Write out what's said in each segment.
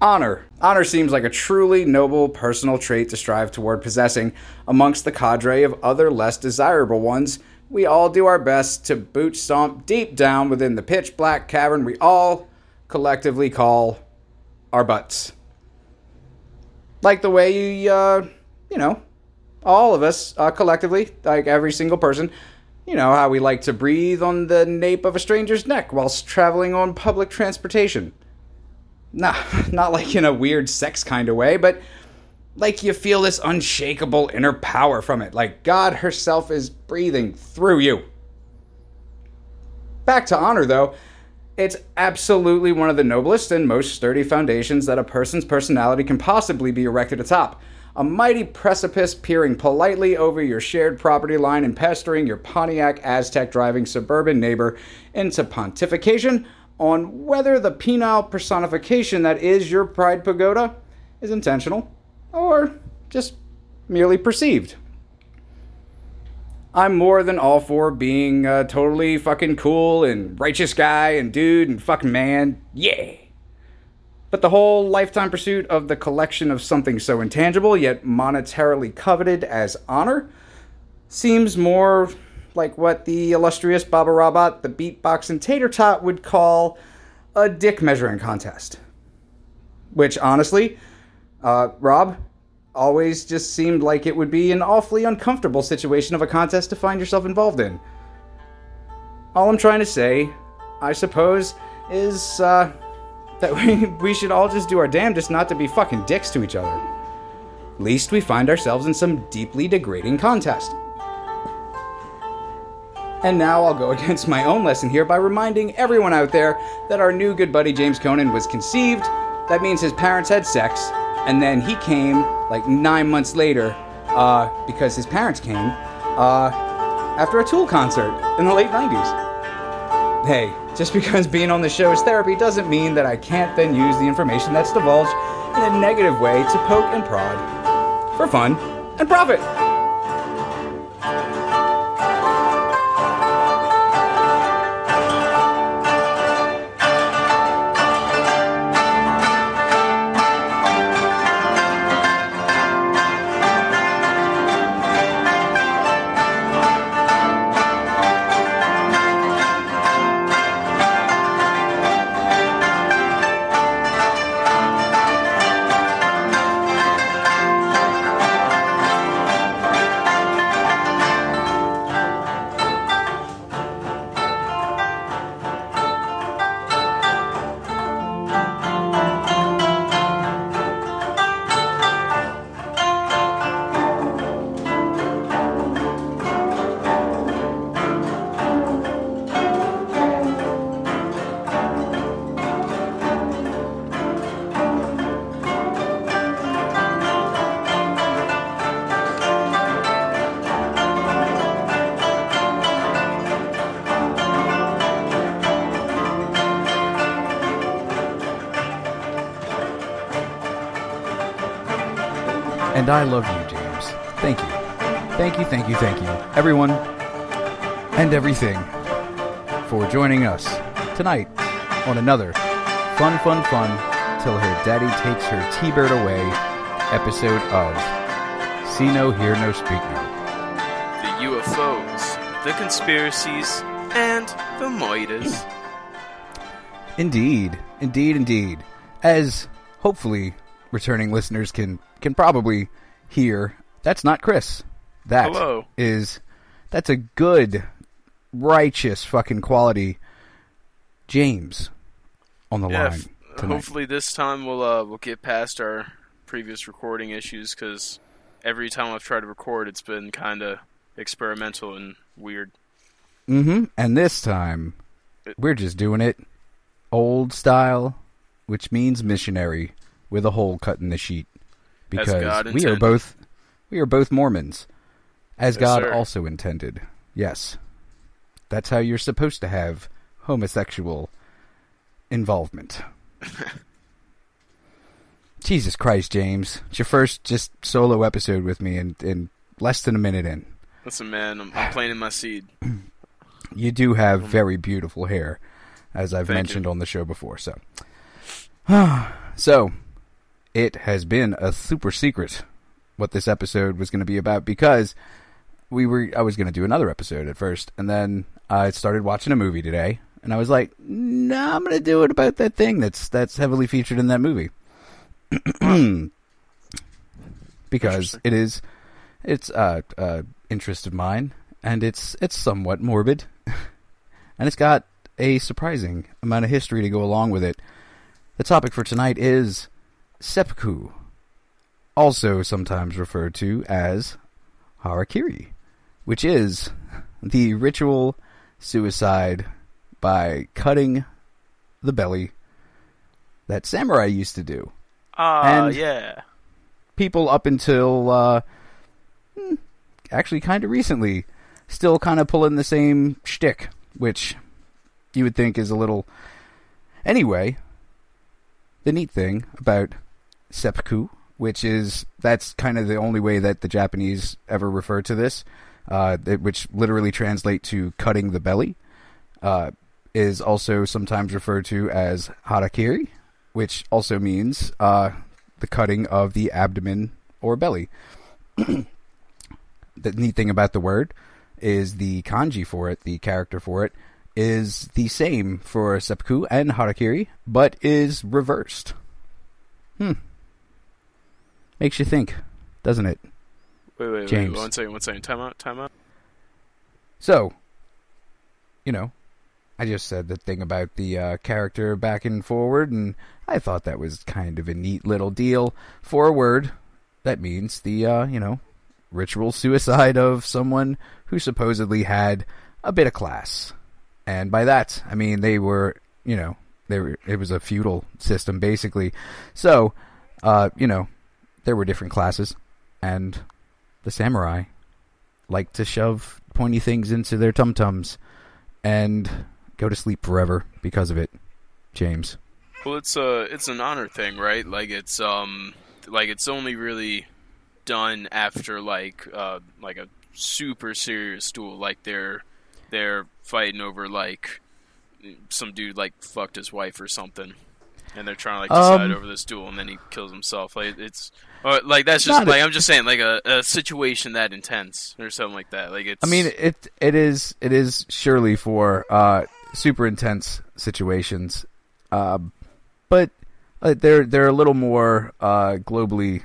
Honor. Honor seems like a truly noble personal trait to strive toward possessing amongst the cadre of other less desirable ones. We all do our best to boot stomp deep down within the pitch black cavern we all collectively call our butts. Like the way you, uh, you know, all of us uh, collectively, like every single person, you know how we like to breathe on the nape of a stranger's neck whilst traveling on public transportation. Nah, not like in a weird sex kind of way, but like you feel this unshakable inner power from it, like God herself is breathing through you. Back to honor, though, it's absolutely one of the noblest and most sturdy foundations that a person's personality can possibly be erected atop. A mighty precipice peering politely over your shared property line and pestering your Pontiac Aztek driving suburban neighbor into pontification on whether the penile personification that is your pride pagoda is intentional or just merely perceived. I'm more than all for being a totally fucking cool and righteous guy and dude and fucking man. Yeah. But the whole lifetime pursuit of the collection of something so intangible yet monetarily coveted as honor seems more like what the illustrious Baba Rabat, the beatboxing tater tot, would call a dick measuring contest. Which, honestly, uh, Rob, always just seemed like it would be an awfully uncomfortable situation of a contest to find yourself involved in. All I'm trying to say, I suppose, is uh, that we, we should all just do our damnedest not to be fucking dicks to each other. Least we find ourselves in some deeply degrading contest. And now I'll go against my own lesson here by reminding everyone out there that our new good buddy James Conan was conceived. That means his parents had sex, and then he came like nine months later uh, because his parents came uh, after a Tool concert in the late 90s. Hey, just because being on the show is therapy doesn't mean that I can't then use the information that's divulged in a negative way to poke and prod for fun and profit. I love you, James. Thank you. Thank you, thank you, thank you, everyone and everything for joining us tonight on another fun, fun, fun till her daddy takes her T-bird away episode of See No, Hear No, Speak No. The UFOs, the conspiracies, and the Moitas. Indeed, indeed, indeed. As hopefully returning listeners can can probably hear, that's not Chris. That Hello. is that's a good, righteous fucking quality James on the Yeah, line tonight. hopefully this time we'll uh, we'll get past our previous recording issues because every time I've tried to record, it's been kind of experimental and weird. Mm-hmm. And this time, we're just doing it old style, which means missionary, with a hole cut in the sheet. Because we are both we are both Mormons, as Yes, God sir. also intended. Yes, that's how you're supposed to have homosexual involvement. Jesus Christ, James! It's your first just solo episode with me, and in less than a minute in. Listen, man, I'm, I'm planting my seed. You do have mm-hmm. very beautiful hair, as I've Thank mentioned you. on the show before. So, so it has been a super secret what this episode was going to be about because we were I was going to do another episode at first, and then I started watching a movie today, and I was like, "No, nah, I'm going to do it about that thing that's that's heavily featured in that movie." because it is it's a uh, uh, interest of mine and it's it's somewhat morbid and it's got a surprising amount of history to go along with it. The topic for tonight is seppuku, also sometimes referred to as harakiri, which is the ritual suicide by cutting the belly that samurai used to do. Ah, uh, yeah. People up until uh, hmm, actually kind of recently still kind of pulling the same shtick, which you would think is a little. Anyway, the neat thing about seppuku, which is that's kind of the only way that the Japanese ever refer to this, uh, which literally translate to cutting the belly, uh, is also sometimes referred to as harakiri, which also means uh, the cutting of the abdomen or belly. the neat thing about the word is the kanji for it, the character for it, is the same for seppuku and harakiri, but is reversed. Hmm. Makes you think, doesn't it? Wait, wait, James. wait. One second, one second. Time out, time out. So, you know, I just said the thing about the uh, character back and forward, and I thought that was kind of a neat little deal Forward. That means the, uh, you know, ritual suicide of someone who supposedly had a bit of class. And by that, I mean they were, you know, they were, it was a feudal system basically. So, uh, you know, there were different classes, and the samurai liked to shove pointy things into their tum tums and go to sleep forever because of it. James. Well, it's a it's an honor thing, right? Like it's um like it's only really done after like uh, like a super serious duel. Like they're they're fighting over like some dude like fucked his wife or something, and they're trying to like decide um, over this duel, and then he kills himself. Like it's or, like that's just like i am just saying like a, a situation that intense or something like that. Like it's. I mean, it it is it is surely for uh, super intense situations, uh, but uh, they're they're a little more uh, globally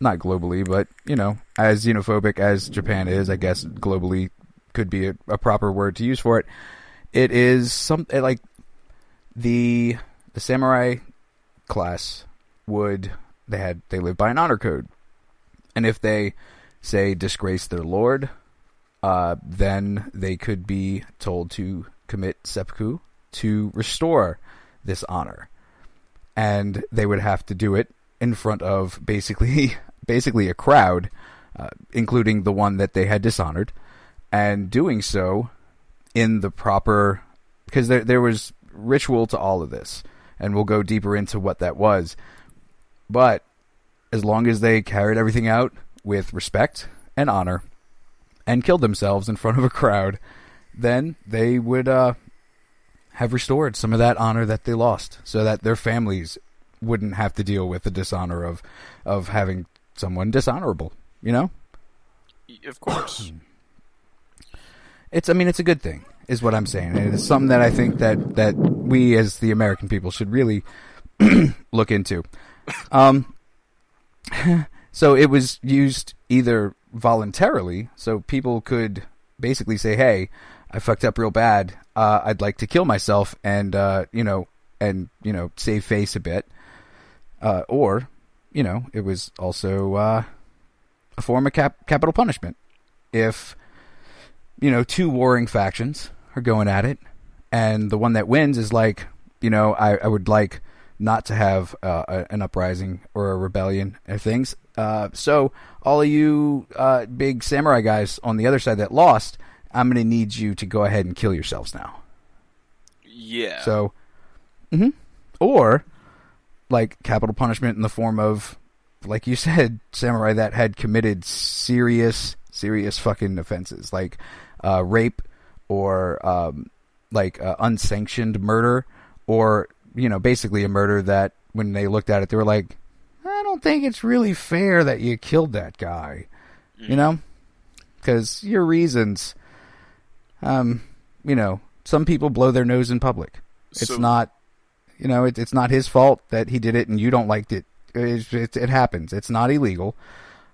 not globally, but you know, as xenophobic as Japan is, I guess globally could be a, a proper word to use for it. It is some like the the samurai class would they had they live by an honor code, and if they say disgrace their lord, uh, then they could be told to commit seppuku to restore this honor, and they would have to do it in front of basically basically a crowd, uh, including the one that they had dishonored, and doing so in the proper because there there was ritual to all of this, and we'll go deeper into what that was. But as long as they carried everything out with respect and honor, and killed themselves in front of a crowd, then they would uh, have restored some of that honor that they lost, so that their families wouldn't have to deal with the dishonor of of having someone dishonorable. You know. Of course. it's. I mean, it's a good thing, is what I'm saying. It is something that I think that that we as the American people should really look into. Um. so it was used either voluntarily, so people could basically say, "Hey, I fucked up real bad. Uh, I'd like to kill myself," and uh, you know, and you know, save face a bit. Uh, or you know, it was also uh, a form of cap- capital punishment. If, you know, two warring factions are going at it, and the one that wins is like, you know, I, I would like not to have uh, an uprising or a rebellion of things. Uh, so, all of you uh, big samurai guys on the other side that lost, I'm going to need you to go ahead and kill yourselves now. Yeah. So, mm-hmm. or like capital punishment in the form of, like you said, samurai that had committed serious, serious fucking offenses like uh, rape or um, like uh, unsanctioned murder or you know basically a murder that when they looked at it they were like I don't think it's really fair that you killed that guy. You know, because your reasons. Um, you know, some people blow their nose in public. It's So- not, you know, it, it's not his fault that he did it and you don't liked it. It, it, it happens. It's not illegal.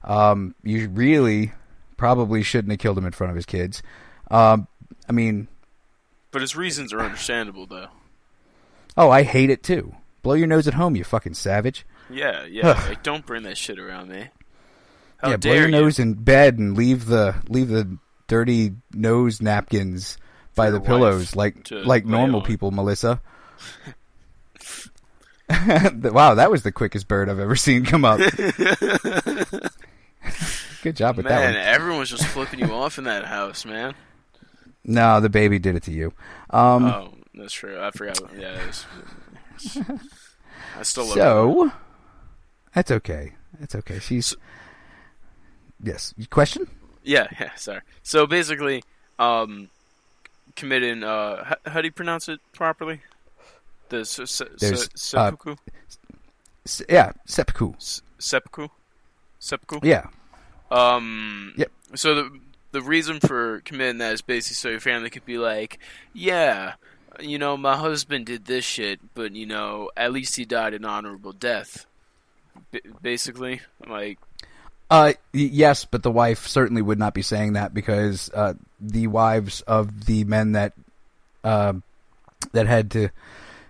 Um, you really probably shouldn't have killed him in front of his kids. Um, I mean, But his reasons are understandable, though. Oh, I hate it too. Blow your nose at home, you fucking savage. Yeah, yeah. like, don't bring that shit around me. How yeah, blow your you? nose in bed and leave the leave the dirty nose napkins by the pillows like like normal on. people, Melissa. wow, that was the quickest bird I've ever seen come up. Good job with Man, that one. everyone's just flipping you off in that house, man. No, the baby did it to you. Um, oh, that's true. I forgot. Yeah, it was, I still love her. so that's okay. That's okay. She's yes. Question? Yeah, yeah. Sorry. So basically, um, committing. Uh, how, how do you pronounce it properly? The se- se- uh, seppuku, S- yeah, seppuku. Seppuku, seppuku. Yeah. Um. Yep. So the the reason for committing that is basically so your family could be like, yeah, you know, my husband did this shit, but you know, at least he died an honorable death. B- basically, like, Uh, yes, but the wife certainly would not be saying that because uh, the wives of the men that uh, that had to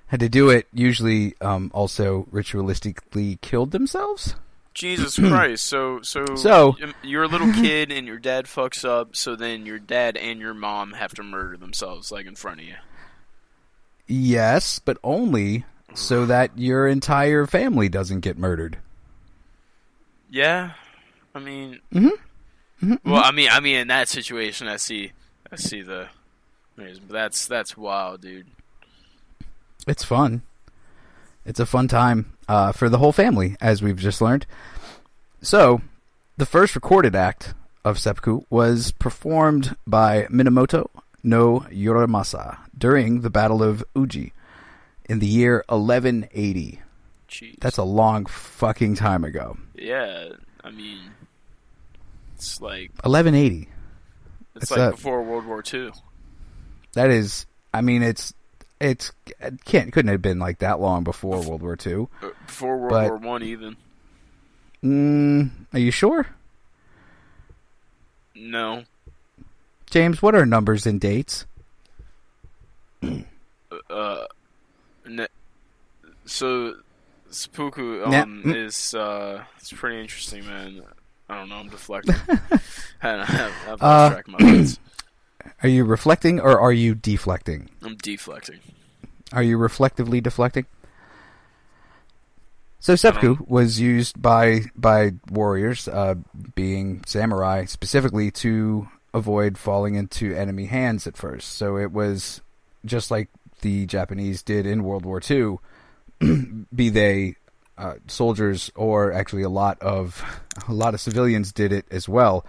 had to do it usually um, also ritualistically killed themselves. Jesus Christ. So, so, So- you're a little kid and your dad fucks up, so then your dad and your mom have to murder themselves, like in front of you. Yes, but only so that your entire family doesn't get murdered. Yeah, I mean, Mhm. well, I mean, I mean, in that situation, I see, I see the, but that's that's wild, dude. It's fun. It's a fun time uh, for the whole family, as we've just learned. So, the first recorded act of seppuku was performed by Minamoto no Yorimasa during the Battle of Uji in the year 1180. Jeez. That's a long fucking time ago. yeah. I mean, it's like 1180. it's It's like a- before World War Two. That is, I mean, it's it's it can't couldn't have been like that long before World War II. Uh, Before World But- War One, even. Mm, are you sure, No. James? What are numbers and dates? uh, ne- so seppuku um is uh it's pretty interesting, man. I don't know. I'm deflecting. I have, I've Uh, lost track my thoughts. Are you reflecting or are you deflecting? I'm deflecting. Are you reflectively deflecting? So seppuku was used by by warriors, uh, being samurai specifically, to avoid falling into enemy hands at first. So it was just like the Japanese did in World War II, be they uh, soldiers or actually a lot of a lot of civilians did it as well.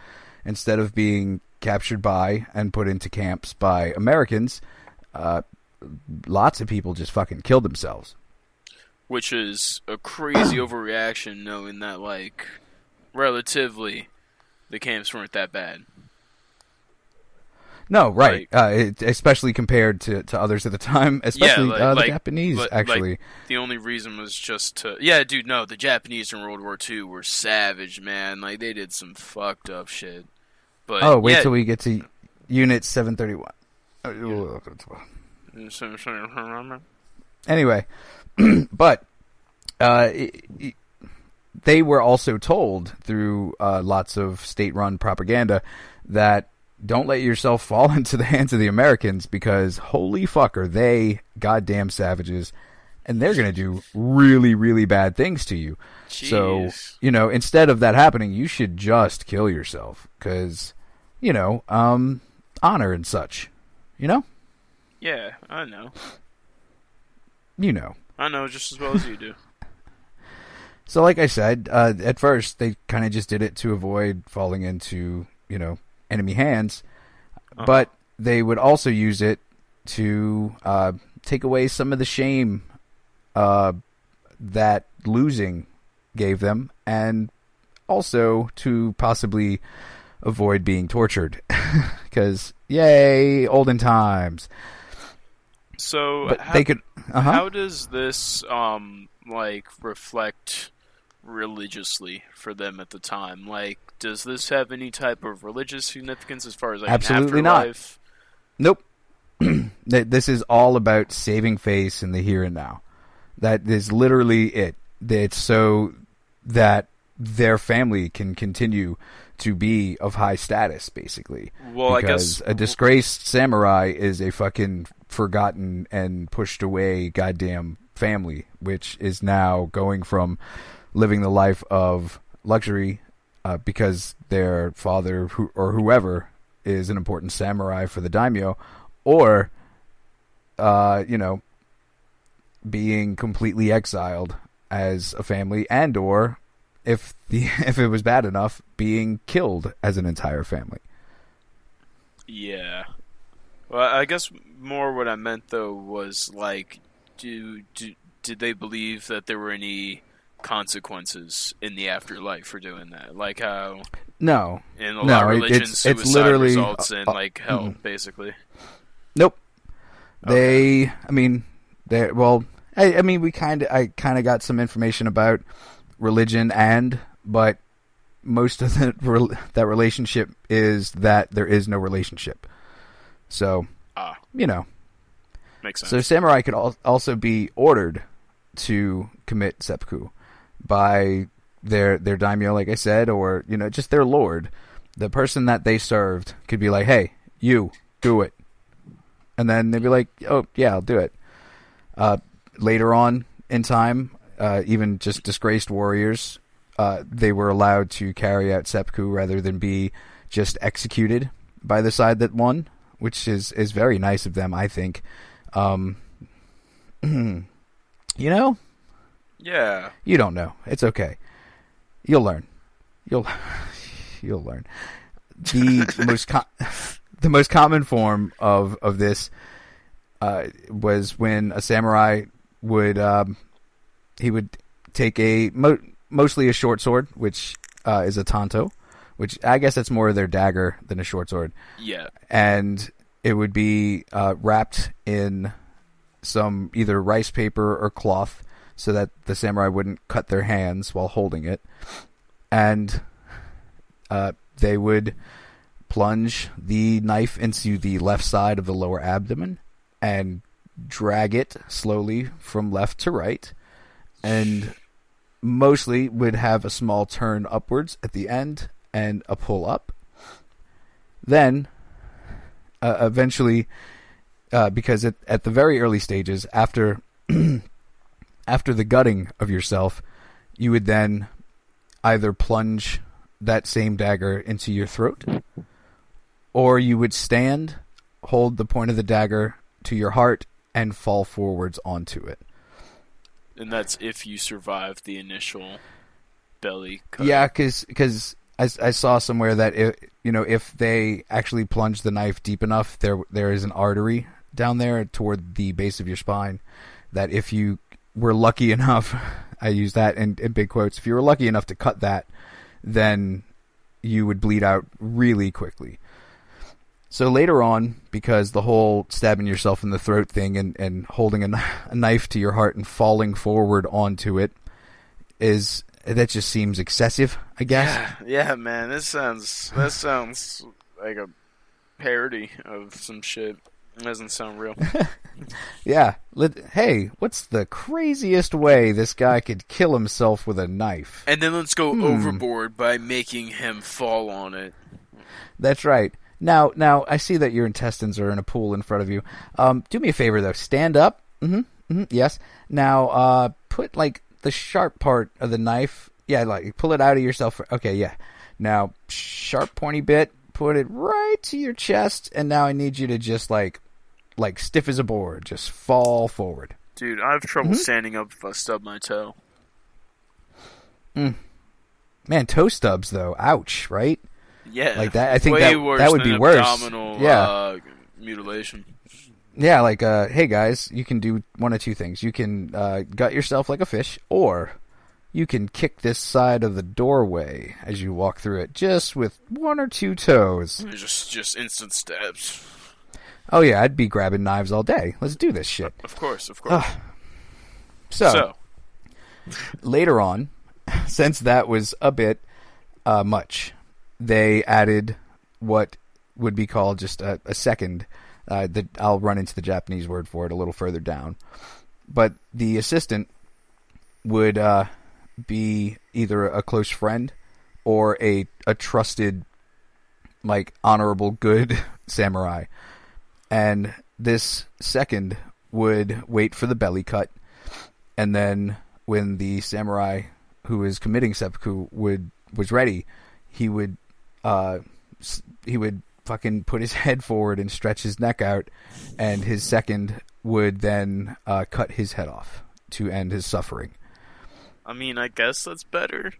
Instead of being captured by and put into camps by Americans, uh, lots of people just fucking killed themselves. Which is a crazy overreaction, knowing that like relatively the camps weren't that bad. No, right. Like- uh, it, especially compared to, to others at the time, especially like- uh, the like- Japanese. actually, like, the only reason was just to yeah, dude. No, the Japanese in World War II were savage, man. Like they did some fucked up shit. But oh, wait yeah, till we get to Unit seven thirty one. Anyway, but uh, i i they were also told through uh, lots of state-run propaganda that don't let yourself fall into the hands of the Americans because holy fuck are they goddamn savages, and they're gonna do really really bad things to you. So you know, instead of that happening, you should just kill yourself because you know, um, honor and such. You know, Yeah, I know. you know. I know just as well as you do. So, like I said, uh, at first they kind of just did it to avoid falling into you know enemy hands, Uh-huh. but they would also use it to uh, take away some of the shame uh, that losing gave them, and also to possibly avoid being tortured. Because, yay, olden times. So But how, they could. Uh-huh. how does this um like reflect religiously for them at the time? Like, does this have any type of religious significance as far as like Absolutely not. Nope. Th- this is all about saving face in the here and now. That is literally it. It's so that their family can continue to be of high status, basically. Well, I because guess a disgraced samurai is a fucking forgotten and pushed away goddamn family, which is now going from living the life of luxury uh, because their father who, or whoever is an important samurai for the daimyo, or uh, you know, being completely exiled as a family, and or if the if it was bad enough, being killed as an entire family. Yeah. Well, I guess more what I meant though was like, do, do did they believe that there were any consequences in the afterlife for doing that? Like how No, in a No, lot of religions, it's- it's literally, results in uh, like hell, mm. basically. Nope. They, I mean, they. Well, I, I mean, we kind of, I kind of got some information about religion, and but most of the that relationship is that there is no relationship. So Ah, you know, makes sense. so samurai could al- also be ordered to commit seppuku by their their daimyo, like I said, or you know, just their lord. The person that they served could be like, "Hey, you do it," and then they'd be like, "Oh, yeah, I'll do it." Uh, later on in time, uh, even just disgraced warriors, uh, they were allowed to carry out seppuku rather than be just executed by the side that won, which is is very nice of them, I think. Um, you know, yeah. you don't know. It's okay. You'll learn. You'll you'll learn. The most co- the most common form of of this uh, was when a samurai would um, he would take a mo- mostly a short sword, which uh, is a tanto, which I guess that's more of their dagger than a short sword Yeah. and it would be uh, wrapped in some either rice paper or cloth so that the samurai wouldn't cut their hands while holding it. And uh, they would plunge the knife into the left side of the lower abdomen and drag it slowly from left to right. And mostly would have a small turn upwards at the end and a pull up. Then uh, eventually, uh, because at, at the very early stages, after after the gutting of yourself, you would then either plunge that same dagger into your throat, or you would stand, hold the point of the dagger to your heart, and fall forwards onto it. And that's if you survive the initial belly cut. Yeah, because I, I saw somewhere that if you know if they actually plunge the knife deep enough, there there is an artery down there toward the base of your spine. That if you were lucky enough, I use that in, in big quotes. If you were lucky enough to cut that, then you would bleed out really quickly. So later on, because the whole stabbing yourself in the throat thing and, and holding a, a knife to your heart and falling forward onto it is that just seems excessive, I guess. Yeah, yeah, man. This sounds that sounds like a parody of some shit. It doesn't sound real. Yeah. Let, hey, what's the craziest way this guy could kill himself with a knife? And then let's go Hmm. overboard by making him fall on it. That's right. Now, now I see that your intestines are in a pool in front of you. Um, do me a favor though. Stand up. Mm-hmm. mm-hmm yes. Now, uh, put like the sharp part of the knife. Yeah, like pull it out of yourself. Okay, yeah. Now, sharp pointy bit. Put it right to your chest, and now I need you to just like, like stiff as a board, just fall forward. Dude, I have trouble Mm-hmm. standing up if I stub my toe. Man, toe stubs though. Ouch. Right. Yeah, Like that- I think way that- worse that would than be worse. Abdominal, Yeah. uh, mutilation. Yeah, like, uh, hey guys, you can do one of two things. You can uh, gut yourself like a fish, or you can kick this side of the doorway as you walk through it, just with one or two toes. Just just instant stabs. Oh yeah, I'd be grabbing knives all day. Let's do this shit. Of course, of course. So, so later on, since that was a bit uh, much, they added what would be called just a, a second. Uh, the, I'll run into the Japanese word for it a little further down. But the assistant would uh, be either a close friend or a a trusted, like honorable, good samurai. And this second would wait for the belly cut, and then when the samurai who is committing seppuku would was ready, he would uh he would fucking put his head forward and stretch his neck out, and his second would then uh, cut his head off to end his suffering. I mean, I guess that's better.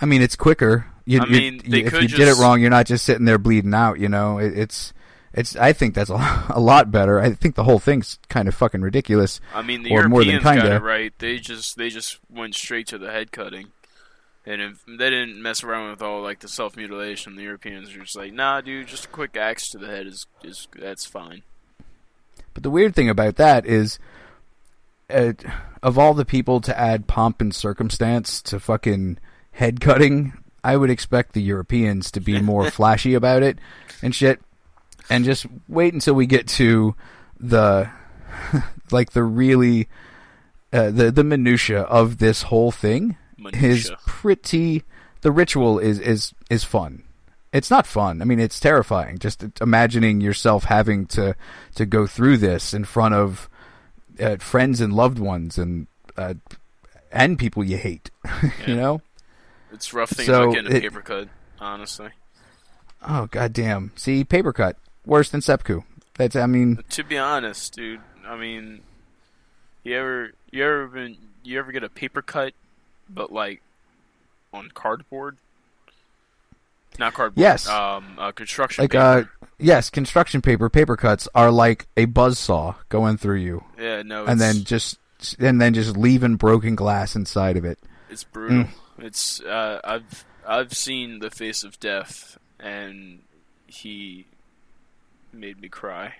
I mean, it's quicker. You, I mean, you, they if could you did it wrong, you're not just sitting there bleeding out. You know, it, it's it's. I think that's a, a lot better. I think the whole thing's kind of fucking ridiculous. I mean, the Or more than Europeans got kinda. it right. They just they just went straight to the head cutting, and if they didn't mess around with all like the self mutilation. The Europeans are just like, nah, dude, just a quick axe to the head is is that's fine. But the weird thing about that is, uh, of all the people to add pomp and circumstance to fucking head cutting, I would expect the Europeans to be more flashy about it and shit. And just wait until we get to the, like the really, uh, the the minutia of this whole thing is pretty. The ritual is is is fun. It's not fun. I mean, it's terrifying. Just imagining yourself having to to go through this in front of uh, friends and loved ones and uh, and people you hate. you know? It's rough things So, like getting a it- paper cut. Honestly, Oh goddamn! See, paper cut worse than seppuku. That's. I mean, to be honest, dude. I mean, you ever you ever been you ever get a paper cut, but like on cardboard? Not cardboard. Yes. Um, uh, construction like paper. uh, yes, construction paper paper cuts are like a buzz saw going through you, yeah, no. and then just and then just leaving broken glass inside of it. It's brutal. Mm. It's uh, I've I've seen the face of death, and he made me cry.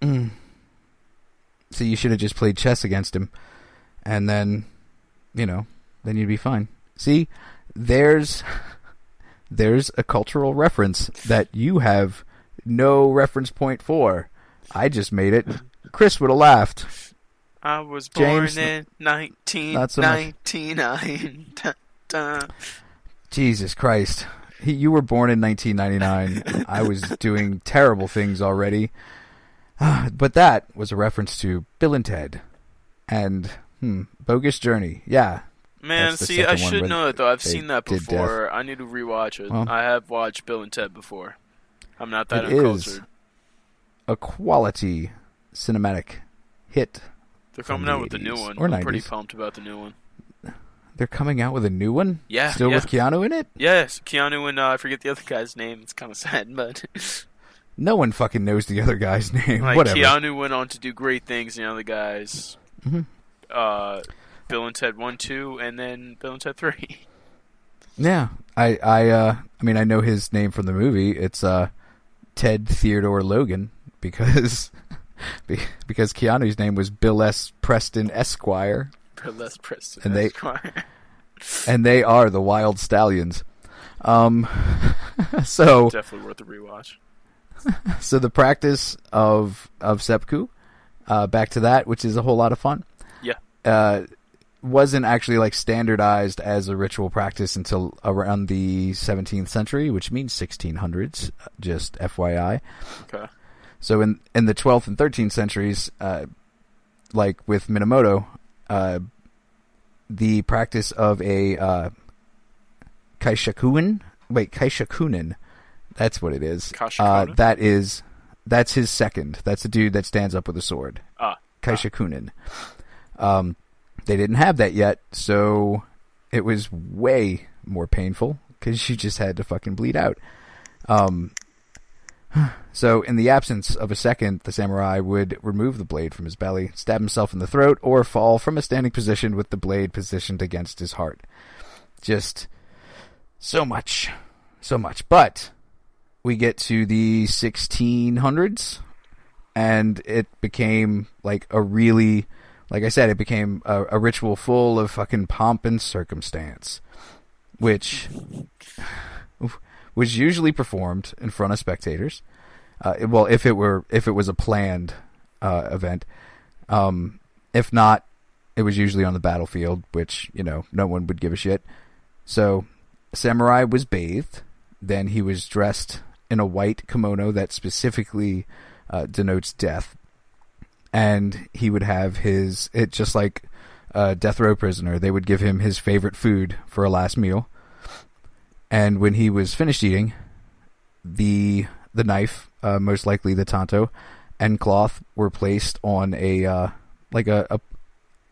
Mm. So you should have just played chess against him, and then, you know, then you'd be fine. See, there's there's a cultural reference that you have no reference point for. I just made it. Chris would have laughed. I was born James, in not so much. 1999. Dun, dun. Jesus Christ. He, you were born in 1999. I was doing terrible things already. Ah, but that was a reference to Bill and Ted. And, hmm, Bogus Journey. Yeah. Man, see, I should know it though. I've seen that before. I need to rewatch it. Well- I have watched Bill and Ted before. I'm not that It is uncultured. a quality cinematic hit. They're coming the out with the new one. or I'm pretty pumped about the new one. They're coming out with a new one? Yeah, Still yeah. with Keanu in it? Yes, Keanu and uh, I forget the other guy's name. It's kind of sad, but No one fucking knows the other guy's name. like Whatever. Keanu went on to do great things. You know, The other guys, Mhm. uh, Bill and Ted one, two, and then Bill and Ted three. Yeah. I I uh I mean I know his name from the movie. It's uh Ted Theodore Logan because because Keanu's name was Bill S. Preston Esquire Les Preston. And they- Esquire. and they are the Wild Stallions. Um so definitely worth a rewatch. so the practice of of seppuku, uh, back to that, which is a whole lot of fun. Yeah. Uh, wasn't actually like standardized as a ritual practice until around the 17th century, which means 1600s. Just FYI. Okay. So in in the 12th and 13th centuries, uh, like with Minamoto, uh, the practice of a uh, kaishakuin, wait, kaishakunin, that's what it is. Uh, that is that's his second. That's the dude that stands up with a sword. Ah, Kaishakunin. Um, they didn't have that yet, so it was way more painful because you just had to fucking bleed out. Um, So, in the absence of a second, the samurai would remove the blade from his belly, stab himself in the throat, or fall from a standing position with the blade positioned against his heart. Just so much. So much. But we get to the 1600s, and it became like a really, like I said, it became a, a ritual full of fucking pomp and circumstance, which was usually performed in front of spectators. Uh, well, if it were if it was a planned uh, event, um, if not, it was usually on the battlefield, which you know no one would give a shit. So, samurai was bathed, then he was dressed in a white kimono that specifically uh, denotes death, and he would have his it just like a death row prisoner. They would give him his favorite food for a last meal, and when he was finished eating, the the knife, uh, most likely the tanto, and cloth were placed on a uh, like a, a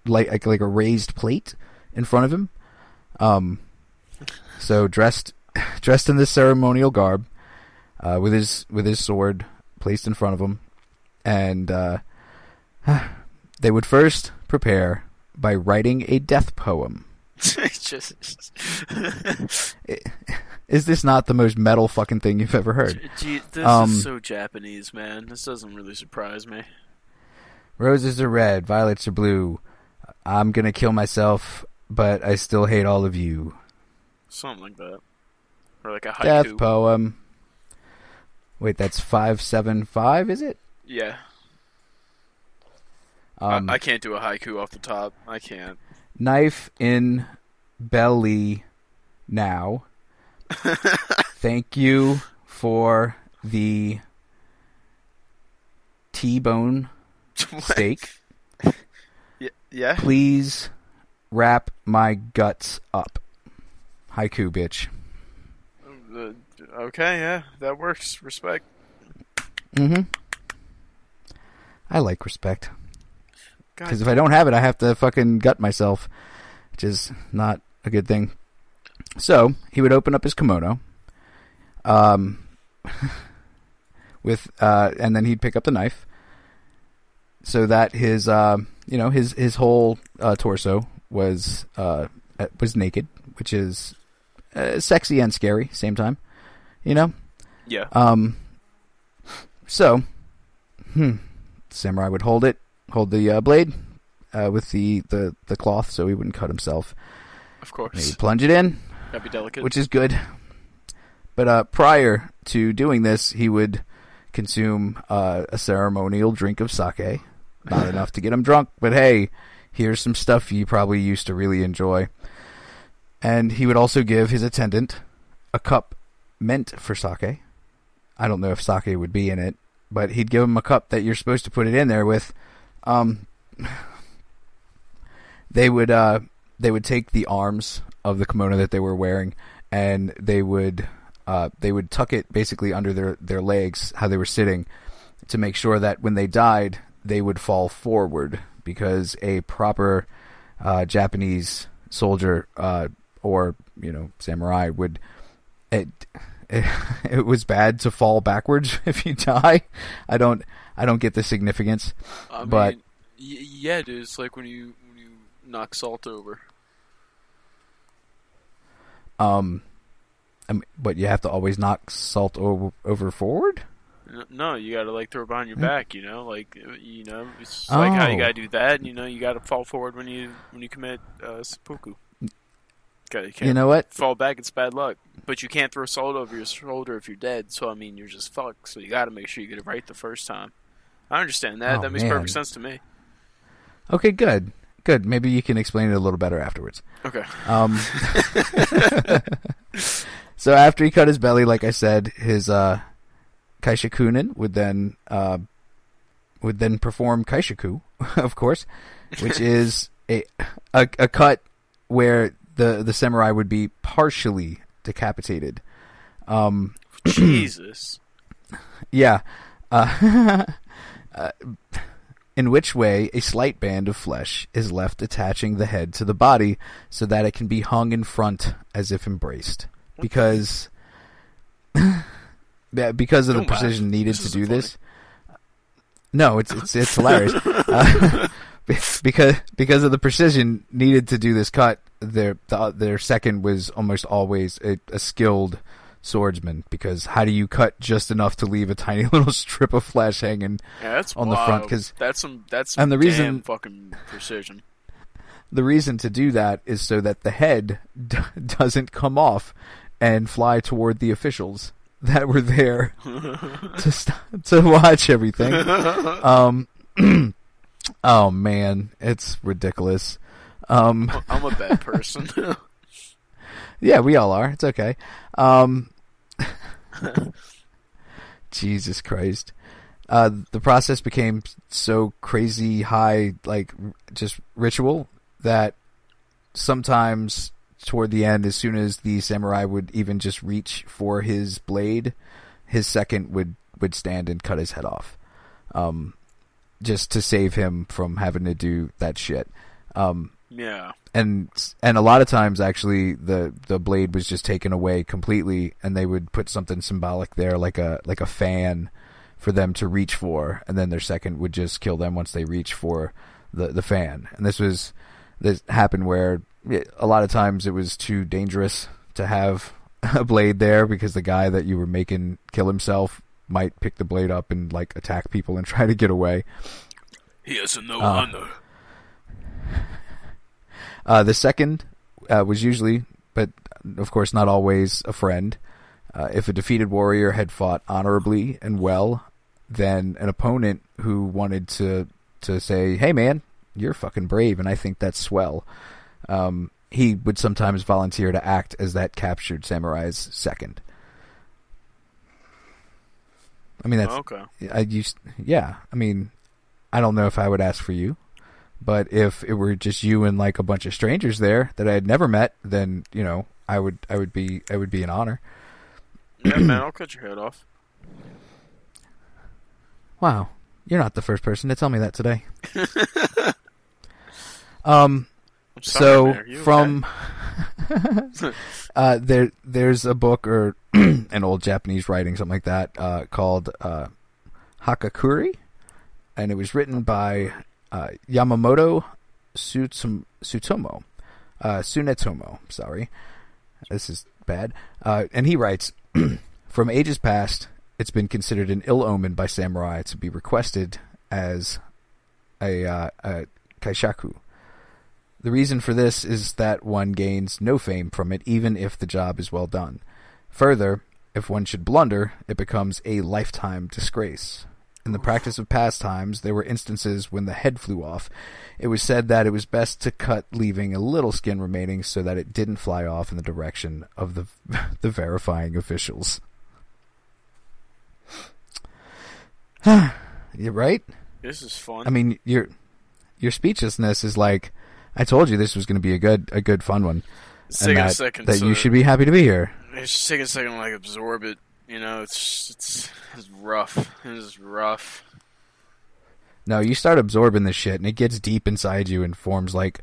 like like a raised plate in front of him. Um, so dressed dressed in this ceremonial garb, uh, with his with his sword placed in front of him, and uh, they would first prepare by writing a death poem. just Is this not the most metal fucking thing you've ever heard? Gee, this Um, is so Japanese, man. This doesn't really surprise me. Roses are red, violets are blue. I'm gonna kill myself, but I still hate all of you. Something like that, or like a haiku. Death poem. Wait, that's five seven five, is it? yeah, Um, I, I can't do a haiku off the top. I can't. Knife in belly now. Thank you for the T-bone steak. Y- yeah. Please wrap my guts up. Haiku, bitch. Uh, okay, yeah, that works. Respect. Mm-hmm. I like respect. Because if I don't have it, I have to fucking gut myself, which is not a good thing. So he would open up his kimono, um, with uh, and then he'd pick up the knife, so that his uh, you know his his whole uh, torso was uh, uh, was naked, which is uh, sexy and scary same time, you know. yeah. Um. So, hmm, samurai would hold it, hold the uh, blade, uh, with the, the the cloth, so he wouldn't cut himself. Of course. Maybe plunge it in, Gotta be delicate. which is good. But uh, prior to doing this, he would consume uh, a ceremonial drink of sake. Not enough to get him drunk, but hey, here's some stuff you probably used to really enjoy. And he would also give his attendant a cup meant for sake. I don't know if sake would be in it, but he'd give him a cup that you're supposed to put it in there with. Um, they would uh, they would take the arms of the kimono that they were wearing, and they would uh, they would tuck it basically under their their legs, how they were sitting, to make sure that when they died, they would fall forward because a proper uh, Japanese soldier uh, or you know samurai would it, it it was bad to fall backwards if you die. I don't I don't get the significance. I but- mean, y- yeah, dude. It's like when you when you knock salt over. Um, I mean, but you have to always knock salt over over forward. No, you gotta like throw it behind your Hmm. back. You know, like uh, you know, it's like how you Oh. gotta do that. And, you know, you gotta fall forward when you when you commit uh, seppuku. Okay, you You know what? fall back. It's bad luck. But you can't throw salt over your shoulder if you're dead. So I mean, you're just fucked. So you gotta make sure you get it right the first time. I understand that. Oh, that makes man. perfect sense to me. Okay, good, good. Maybe you can explain it a little better afterwards. Okay. Um, so after he cut his belly, like I said, his uh, kaishakunin would then uh, would then perform kaishaku, of course, which is a, a a cut where the the samurai would be partially decapitated. Um, Jesus. yeah. Uh, uh, in which way a slight band of flesh is left attaching the head to the body so that it can be hung in front as if embraced. Because because of the Don't laugh. precision needed This to do funny. this. No, it's it's it's hilarious. Uh, because because of the precision needed to do this cut, their the, their second was almost always a, a skilled swordsman. Because how do you cut just enough to leave a tiny little strip of flesh hanging? Yeah, on the front, Because that's some that's some and the damn reason- fucking precision. The reason to do that is so that the head d- doesn't come off and fly toward the officials that were there to st- to watch everything. Um, oh man, it's ridiculous. Um, I'm a bad person. Yeah, we all are. It's okay. Um, Jesus Christ. Uh, the process became so crazy high, like just ritual, that sometimes toward the end, as soon as the samurai would even just reach for his blade, his second would, would stand and cut his head off. Um, just to save him from having to do that shit. Um, yeah. and and a lot of times actually the the blade was just taken away completely and they would put something symbolic there like a like a fan for them to reach for and then their second would just kill them once they reach for the the fan and this was this happened where a lot of times it was too dangerous to have a blade there because the guy that you were making kill himself might pick the blade up and like attack people and try to get away He has no Uh, honor. Uh, the second uh, was usually, but of course not always, a friend. Uh, if a defeated warrior had fought honorably and well, then an opponent who wanted to to say, "Hey, man, you're fucking brave, and I think that's swell," um, he would sometimes volunteer to act as that captured samurai's second. I mean, that's okay. I used, yeah. I mean, I don't know if I would ask for you, but if it were just you and like a bunch of strangers there that I had never met, then you know, I would, I would be, I would be an honor. Yeah, man, I'll cut your head off. Wow, you're not the first person to tell me that today. um, sorry, so man. From uh, there, there's a book or an old Japanese writing, something like that, uh, called uh, Hagakure, and it was written by uh, Yamamoto Sutsum- uh, Sunetomo. Sorry, this is bad. Uh, and he writes, from ages past, it's been considered an ill omen by samurai to be requested as a, uh, a kaishaku. The reason for this is that one gains no fame from it, even if the job is well done. Further, if one should blunder, it becomes a lifetime disgrace. In the practice of past times, there were instances when the head flew off. It was said that it was best to cut, leaving a little skin remaining so that it didn't fly off in the direction of the the verifying officials. You're right. This is fun. I mean, your your speechlessness is like, I told you this was going to be a good a good fun one, and that, a second. that to, you should be happy to be here. Just take a second like absorb it. You know, it's it's it's rough. It is rough. No, you start absorbing this shit, and it gets deep inside you and forms like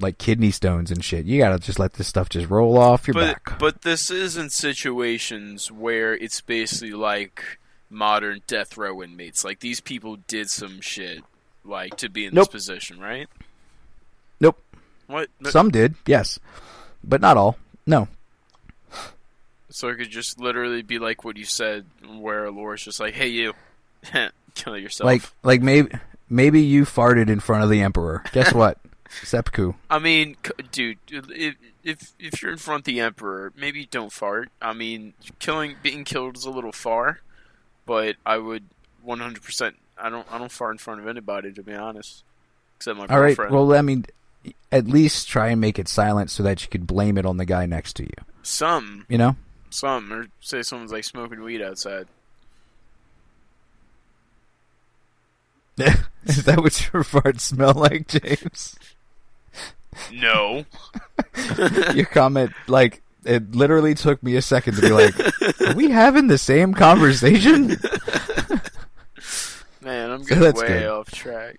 like kidney stones and shit. You gotta just let this stuff just roll off your But back. but this is in situations where it's basically like modern death row inmates. Like these people did some shit like to be in Nope. this position, right? nope. What? Some did, yes, but not all. No. So it could just literally be like what you said, where Laura's just like, "Hey, you, kill yourself." Like like maybe maybe you farted in front of the emperor. Guess what? Seppuku. I mean, c- dude, if if if you're in front of the emperor, maybe don't fart. I mean, killing, being killed is a little far, but I would 100%. I don't, I don't fart in front of anybody, to be honest, except my All right. girlfriend. Well, I mean, at least try and make it silent so that you could blame it on the guy next to you. some, You know. Some, or say someone's like smoking weed outside. Is that what your farts smell like, James? No, your comment, like, it literally took me a second to be like, "Are we having the same conversation?" man, I'm So getting that's way good. off track.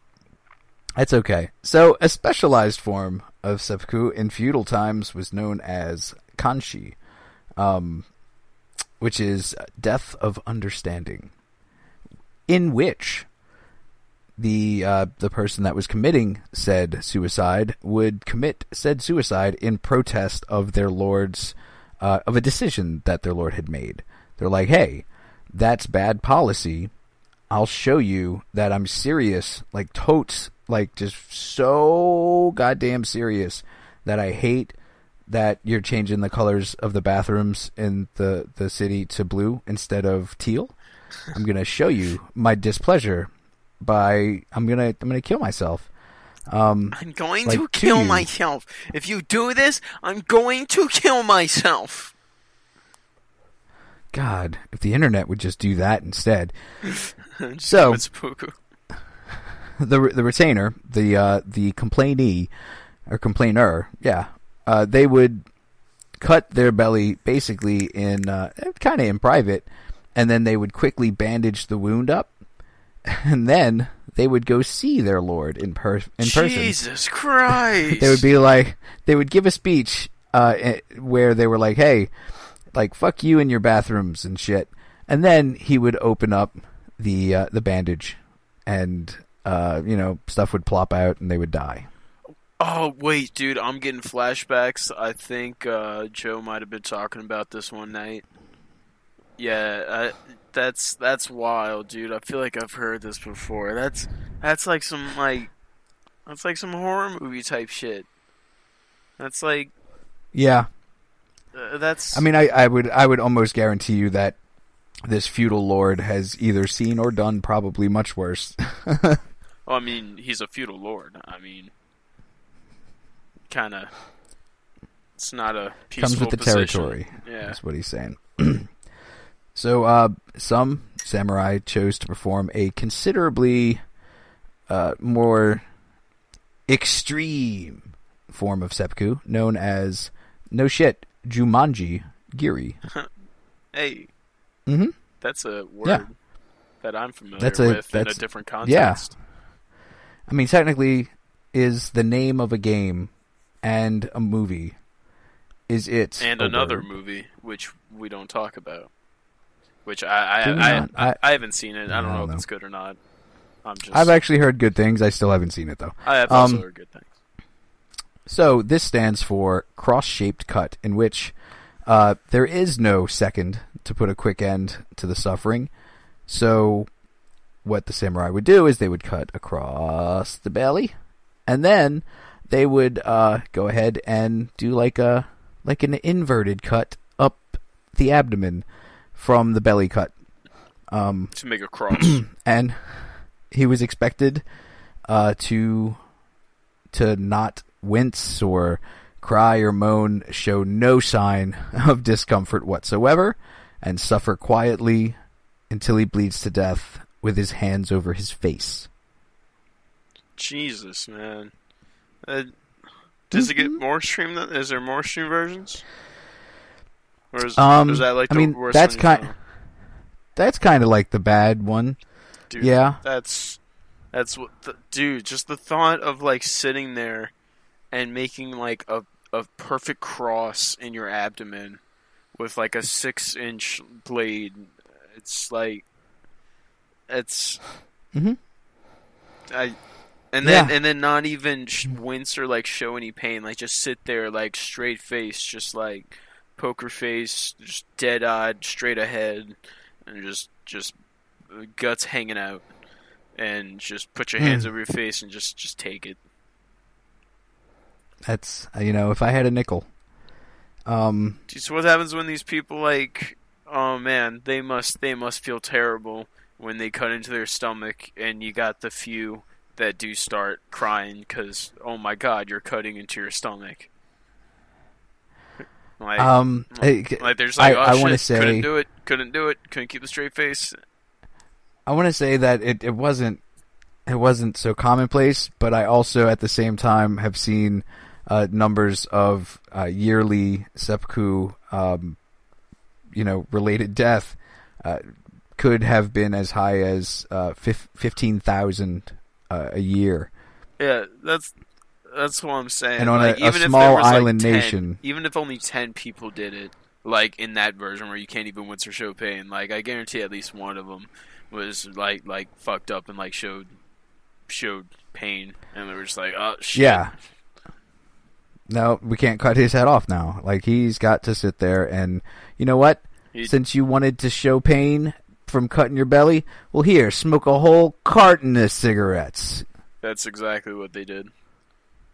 That's okay. So, a specialized form of seppuku in feudal times was known as kanshi, um, which is Death of Understanding, in which the uh, the person that was committing said suicide would commit said suicide in protest of their lord's uh, of a decision that their lord had made. They're like, "Hey, that's bad policy. I'll show you that I'm serious, like totes, like just so goddamn serious that I hate that you're changing the colors of the bathrooms in the the city to blue instead of teal. I'm gonna show you my displeasure by I'm gonna I'm gonna kill myself. Um, I'm going Like, to to kill you. myself. If you do this, I'm going to kill myself. God, if the internet would just do that instead. So- it's Puku. the the retainer, the uh, the complainee or complainer, yeah, uh, they would cut their belly basically in uh, kind of in private, and then they would quickly bandage the wound up, and then they would go see their lord in per in person. Jesus Christ! They would be like, they would give a speech uh, eh, where they were like, "Hey, like fuck you in your bathrooms and shit," and then he would open up the uh, the bandage, and uh, you know stuff would plop out and they would die. Oh wait, dude, I'm getting flashbacks. I think uh, Joe might have been talking about this one night. Yeah, I, that's that's wild, dude. I feel like I've heard this before. That's that's like some like that's like some horror movie type shit. That's like Yeah, uh, that's. I mean, I, I would I would almost guarantee you that this feudal lord has either seen or done probably much worse. well, I mean, he's a feudal lord. I mean, kind of. It's not a peaceful Comes with the position. territory. Yeah. That's what he's saying. so, uh, some samurai chose to perform a considerably uh, more extreme form of seppuku known as no shit Jumanji Giri. Hey, Mm-hmm. that's a word Yeah. that I'm familiar That's a- with in a that's- different yeah. context. I mean, technically, is the name of a game and a movie. Is it And a another word? movie, which we don't talk about. Which I I, I. I, I- I haven't seen it. I don't I know don't if know. it's good or not. I'm just. I've actually heard good things. I still haven't seen it though. I have also um, heard good things. So this stands for cross-shaped cut, in which uh, there is no second to put a quick end to the suffering. So what the samurai would do is they would cut across the belly, and then they would uh, go ahead and do like a like an inverted cut up the abdomen from the belly cut. Um, To make a cross. and he was expected uh, to to not wince or cry or moan, show no sign of discomfort whatsoever, and suffer quietly until he bleeds to death with his hands over his face. Jesus, man. Uh, does it get Mm-hmm. more stream? than? Is there more stream versions? Or is, Um, is that like I the mean, worst that's kind-? That's kind of like the bad one. Dude, yeah. That's that's what the, dude, just the thought of like sitting there and making like a a perfect cross in your abdomen with like a 6-inch blade. It's like it's Mhm. I and then Yeah. and then not even wince or like show any pain, like just sit there like straight face, just like poker face, just dead eyed, straight ahead, and just just guts hanging out, and just put your hands Hmm. over your face and just just take it. That's uh, you know, if I had a nickel. Um, so what happens when these people like, oh man, they must they must feel terrible when they cut into their stomach, and you got the few that do start crying because oh my god, you're cutting into your stomach. Like, um, I, like there's like, I- oh I wanna say- couldn't do it, couldn't do it, couldn't keep the straight face. I want to say that it, it wasn't it wasn't so commonplace, but I also at the same time have seen uh, numbers of uh, yearly seppuku, um, you know, related death uh, could have been as high as uh, fif- fifteen thousand uh, a year. Yeah, that's that's what I'm saying. And on like, a- a small there was, like, island 10 nation. even if only ten people did it, like in that version where you can't even Winsor show pain. Like I guarantee at least one of them was like like fucked up and like showed showed pain, and they were just like, oh shit. Yeah. No, we can't cut his head off now. Like he's got to sit there and you know what? He- Since you wanted to show pain from cutting your belly, well here, smoke a whole carton of cigarettes. That's exactly what they did.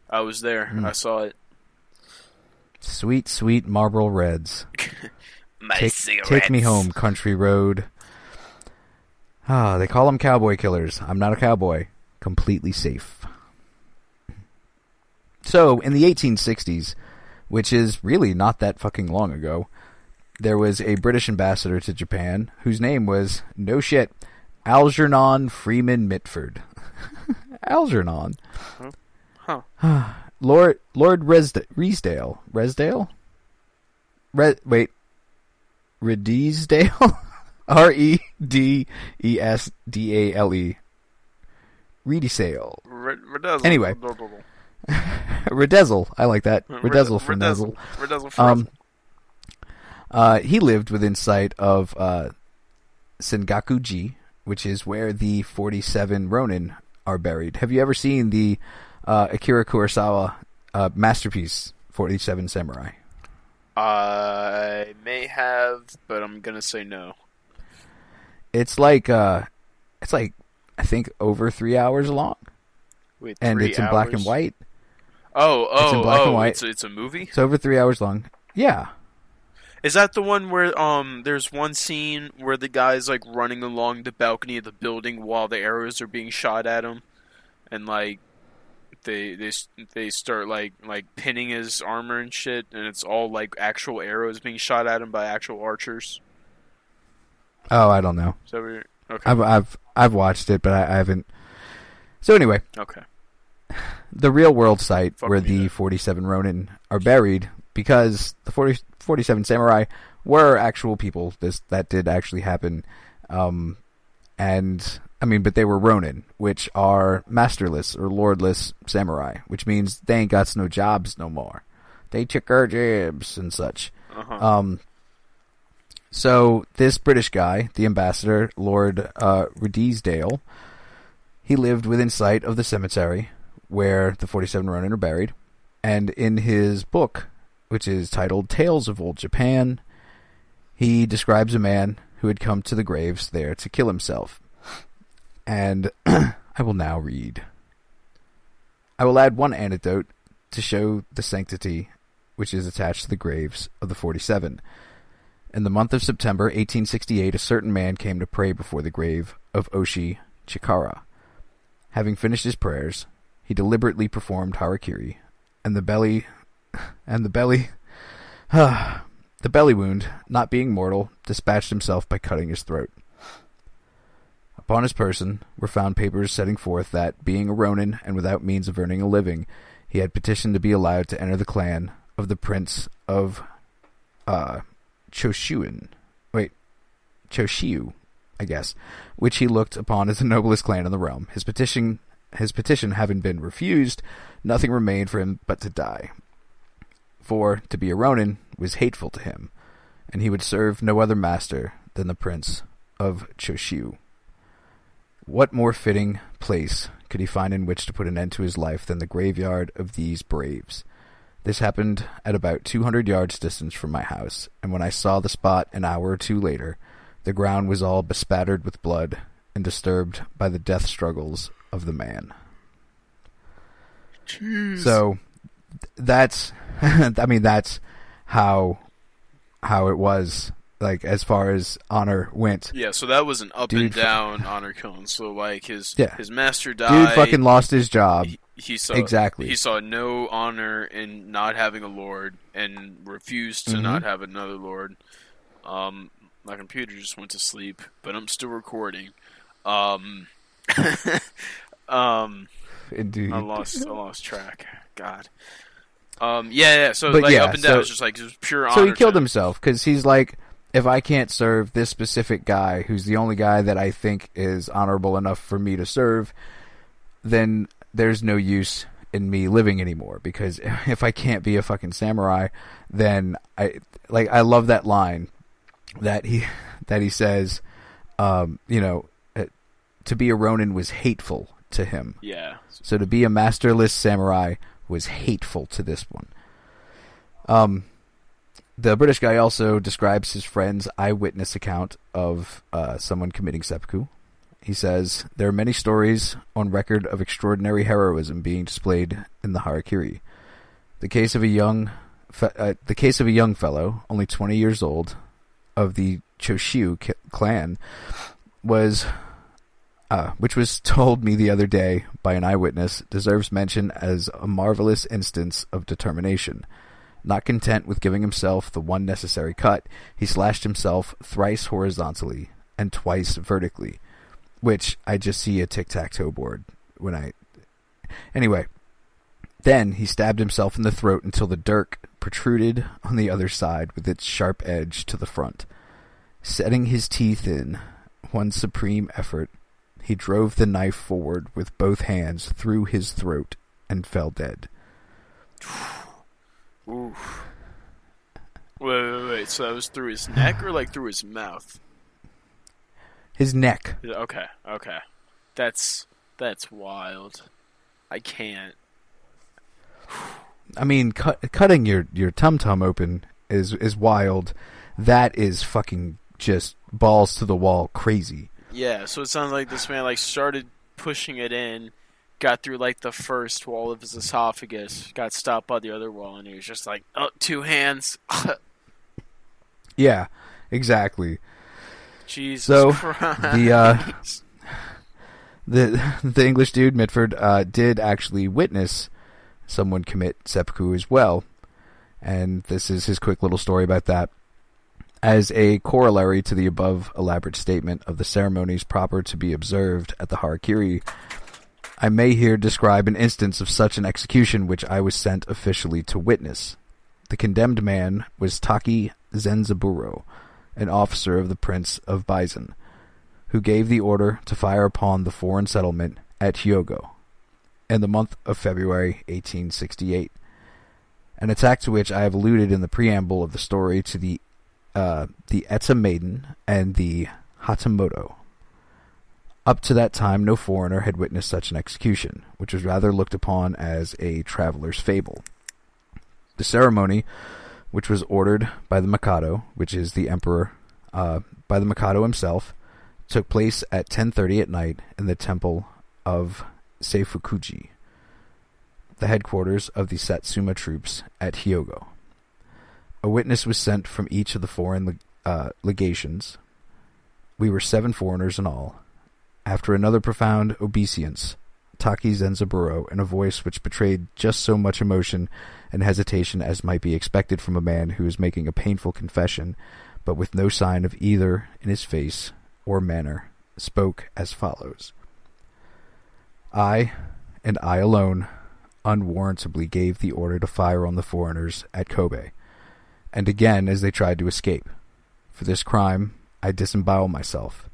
I was there. Hmm. I saw it. Sweet, sweet Marlboro Reds. My Take, take me home, country road. Ah, they call them cowboy killers. I'm not a cowboy. Completely safe. So, in the 1860s, which is really not that fucking long ago, there was a British ambassador to Japan whose name was, no shit, Algernon Freeman Mitford. Algernon. Huh. Lord Lord Resd- Reesdale. Resdale? Re- wait. Redesdale? R E D E S D A L E. Redesale. Red, Anyway. Redezel. I like that. Redezel. Redazzle for Um, uh, he lived within sight of uh, Sengaku-ji, which is where the 47 Ronin are buried. Have you ever seen the uh, Akira Kurosawa uh, masterpiece, 47 Samurai? I may have, but I'm gonna say no. It's like uh, it's like I think over three hours long, Wait, and it's in black and white. Oh, oh, It's in black oh! and white. It's, it's a movie. It's over three hours long. Yeah, Is that the one where um there's one scene where the guy's like running along the balcony of the building while the arrows are being shot at him, and like they they they start like like pinning his armor and shit, and it's all like actual arrows being shot at him by actual archers. Oh, I don't know. So that what you're- okay? I've I've I've watched it, but I, I haven't. So anyway, okay. the real world site Fuck where the then. 47 Ronin are buried, because the 40, 47 samurai were actual people. This that did actually happen, um, and I mean, but they were Ronin, which are masterless or lordless samurai, which means they ain't got no jobs no more. They took our jobs and such. Uh-huh. Um, so this British guy, the ambassador, Lord uh, Redesdale, he lived within sight of the cemetery where the 47 Ronin are buried, and in his book, which is titled Tales of Old Japan, he describes a man who had come to the graves there to kill himself. And I will now read. I will add one anecdote to show the sanctity which is attached to the graves of the 47. In the month of September 1868, a certain man came to pray before the grave of Oishi Chikara. Having finished his prayers, he deliberately performed harakiri, and the belly, and the belly, the belly wound, not being mortal, dispatched himself by cutting his throat. Upon his person were found papers setting forth that, being a Ronin and without means of earning a living, he had petitioned to be allowed to enter the clan of the Prince of uh, Choshuin. Wait, Choshiu, I guess, which he looked upon as the noblest clan in the realm. His petition, his petition having been refused, nothing remained for him but to die. For to be a Ronin was hateful to him, and he would serve no other master than the Prince of Choshiu. What more fitting place could he find in which to put an end to his life than the graveyard of these braves? This happened at about 200 yards distance from my house, and when I saw the spot an hour or two later, the ground was all bespattered with blood and disturbed by the death struggles of the man. So th- that's I mean that's how how it was like as far as honor went. Yeah, so that was an up Dude, and down honor cone. So like his Yeah. his master died. Dude fucking lost his job. he, he saw Exactly. He saw no honor in not having a lord and refused to Mhm. not have another lord. Um, my computer just went to sleep, but I'm still recording. Um, um, Indeed. I lost I lost track. God. Um, yeah, yeah. So But like yeah, up and down, so- it's just like just pure honor. So he killed to himself because he's like, if I can't serve this specific guy, who's the only guy that I think is honorable enough for me to serve, then there's no use in me living anymore because if I can't be a fucking samurai, then I like I love that line that he that he says, um, you know, uh, to be a ronin was hateful to him. Yeah. So to be a masterless samurai was hateful to this one. Um, the British guy also describes his friend's eyewitness account of uh, someone committing seppuku. He says there are many stories on record of extraordinary heroism being displayed in the harakiri. The case of a young, fe- uh, the case of a young fellow, only 20 years old, of the Choshu clan, was, uh, which was told me the other day by an eyewitness, deserves mention as a marvelous instance of determination. Not content with giving himself the one necessary cut, he slashed himself thrice horizontally and twice vertically, which I just see a tic tac toe board when I. Anyway, then he stabbed himself in the throat until the dirk protruded on the other side with its sharp edge to the front. Setting his teeth in one supreme effort, he drove the knife forward with both hands through his throat and fell dead. Oof. Wait, wait, wait. So that was through his neck or like through his mouth? His neck. Okay, okay. That's that's wild. I can't. I mean, cut, cutting your your tum tum open is is wild. That is fucking just balls to the wall crazy. Yeah, so it sounds like this man like started pushing it in, got through like the first wall of his esophagus, got stopped by the other wall, and he was just like, "Oh, two hands." Yeah, exactly. Jesus So, Christ. the, uh, The the English dude Mitford uh, did actually witness someone commit seppuku as well, and this is his quick little story about that. As a corollary to the above elaborate statement of the ceremonies proper to be observed at the harakiri, I may here describe an instance of such an execution which I was sent officially to witness. The condemned man was Taki Zenzaburo, an officer of the Prince of Bizen, who gave the order to fire upon the foreign settlement at Hyogo in the month of February 1868. An attack to which I have alluded in the preamble of the story to the uh, the Eta Maiden and the Hatamoto. Up to that time, no foreigner had witnessed such an execution, which was rather looked upon as a traveler's fable. The ceremony, which was ordered by the Mikado, which is the emperor, uh, by the Mikado himself, took place at 10:30 at night in the temple of Seifukuji, the headquarters of the Satsuma troops at Hyogo. A witness was sent from each of the foreign uh, legations. We were seven foreigners in all. After another profound obeisance, Taki Zenzaburo, in a voice which betrayed just so much emotion and hesitation as might be expected from a man who is making a painful confession, but with no sign of either in his face or manner, spoke as follows. I, and I alone, unwarrantably gave the order to fire on the foreigners at Kobe, and again as they tried to escape. For this crime I disembowel myself,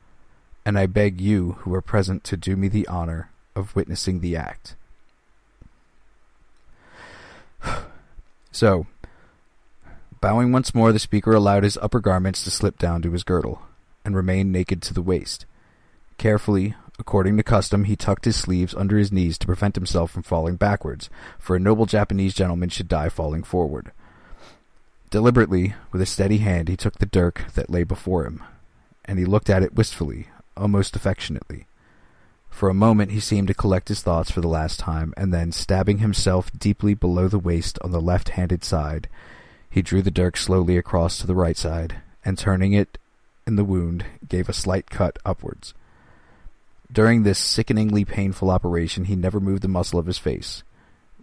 and I beg you who are present to do me the honor of witnessing the act. so, bowing once more, the speaker allowed his upper garments to slip down to his girdle, and remain naked to the waist. Carefully, according to custom, he tucked his sleeves under his knees to prevent himself from falling backwards, for a noble Japanese gentleman should die falling forward. Deliberately, with a steady hand, he took the dirk that lay before him, and he looked at it wistfully, almost affectionately. For a moment he seemed to collect his thoughts for the last time, and then, stabbing himself deeply below the waist on the left-handed side, he drew the dirk slowly across to the right side, and turning it in the wound, gave a slight cut upwards. During this sickeningly painful operation he never moved a muscle of his face.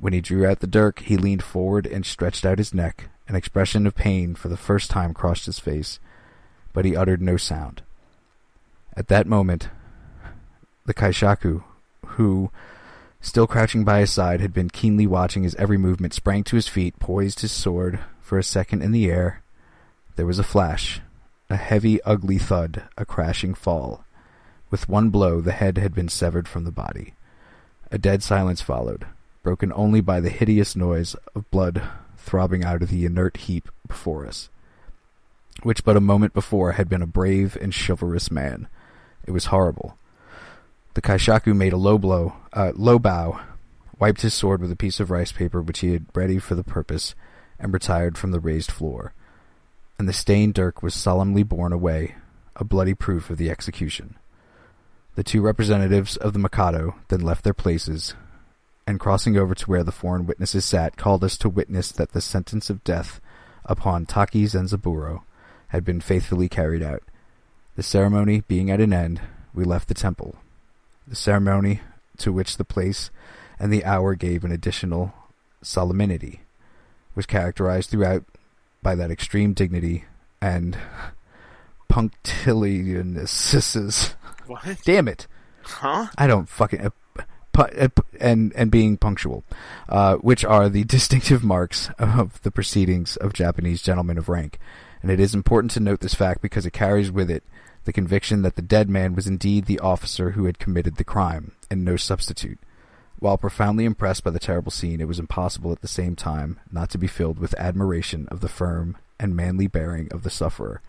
When he drew out the dirk, he leaned forward and stretched out his neck. An expression of pain for the first time crossed his face, but he uttered no sound. At that moment, the Kaishaku, who, still crouching by his side, had been keenly watching his every movement, sprang to his feet, poised his sword for a second in the air. There was a flash, a heavy, ugly thud, a crashing fall. With one blow, the head had been severed from the body. A dead silence followed. broken only by the hideous noise of blood throbbing out of the inert heap before us, which but a moment before had been a brave and chivalrous man. It was horrible. The Kaishaku made a low blow, uh, low bow, wiped his sword with a piece of rice paper which he had ready for the purpose, and retired from the raised floor. And the stained dirk was solemnly borne away, a bloody proof of the execution. The two representatives of the Mikado then left their places, and crossing over to where the foreign witnesses sat, called us to witness that the sentence of death upon Taki Zenzaburo had been faithfully carried out. The ceremony being at an end, we left the temple. The ceremony to which the place and the hour gave an additional solemnity was characterized throughout by that extreme dignity and punctiliousness. What? Damn it! Huh? I don't fucking and and being punctual, uh, which are the distinctive marks of the proceedings of Japanese gentlemen of rank. And it is important to note this fact because it carries with it the conviction that the dead man was indeed the officer who had committed the crime, and no substitute. While profoundly impressed by the terrible scene, it was impossible at the same time not to be filled with admiration of the firm and manly bearing of the sufferer,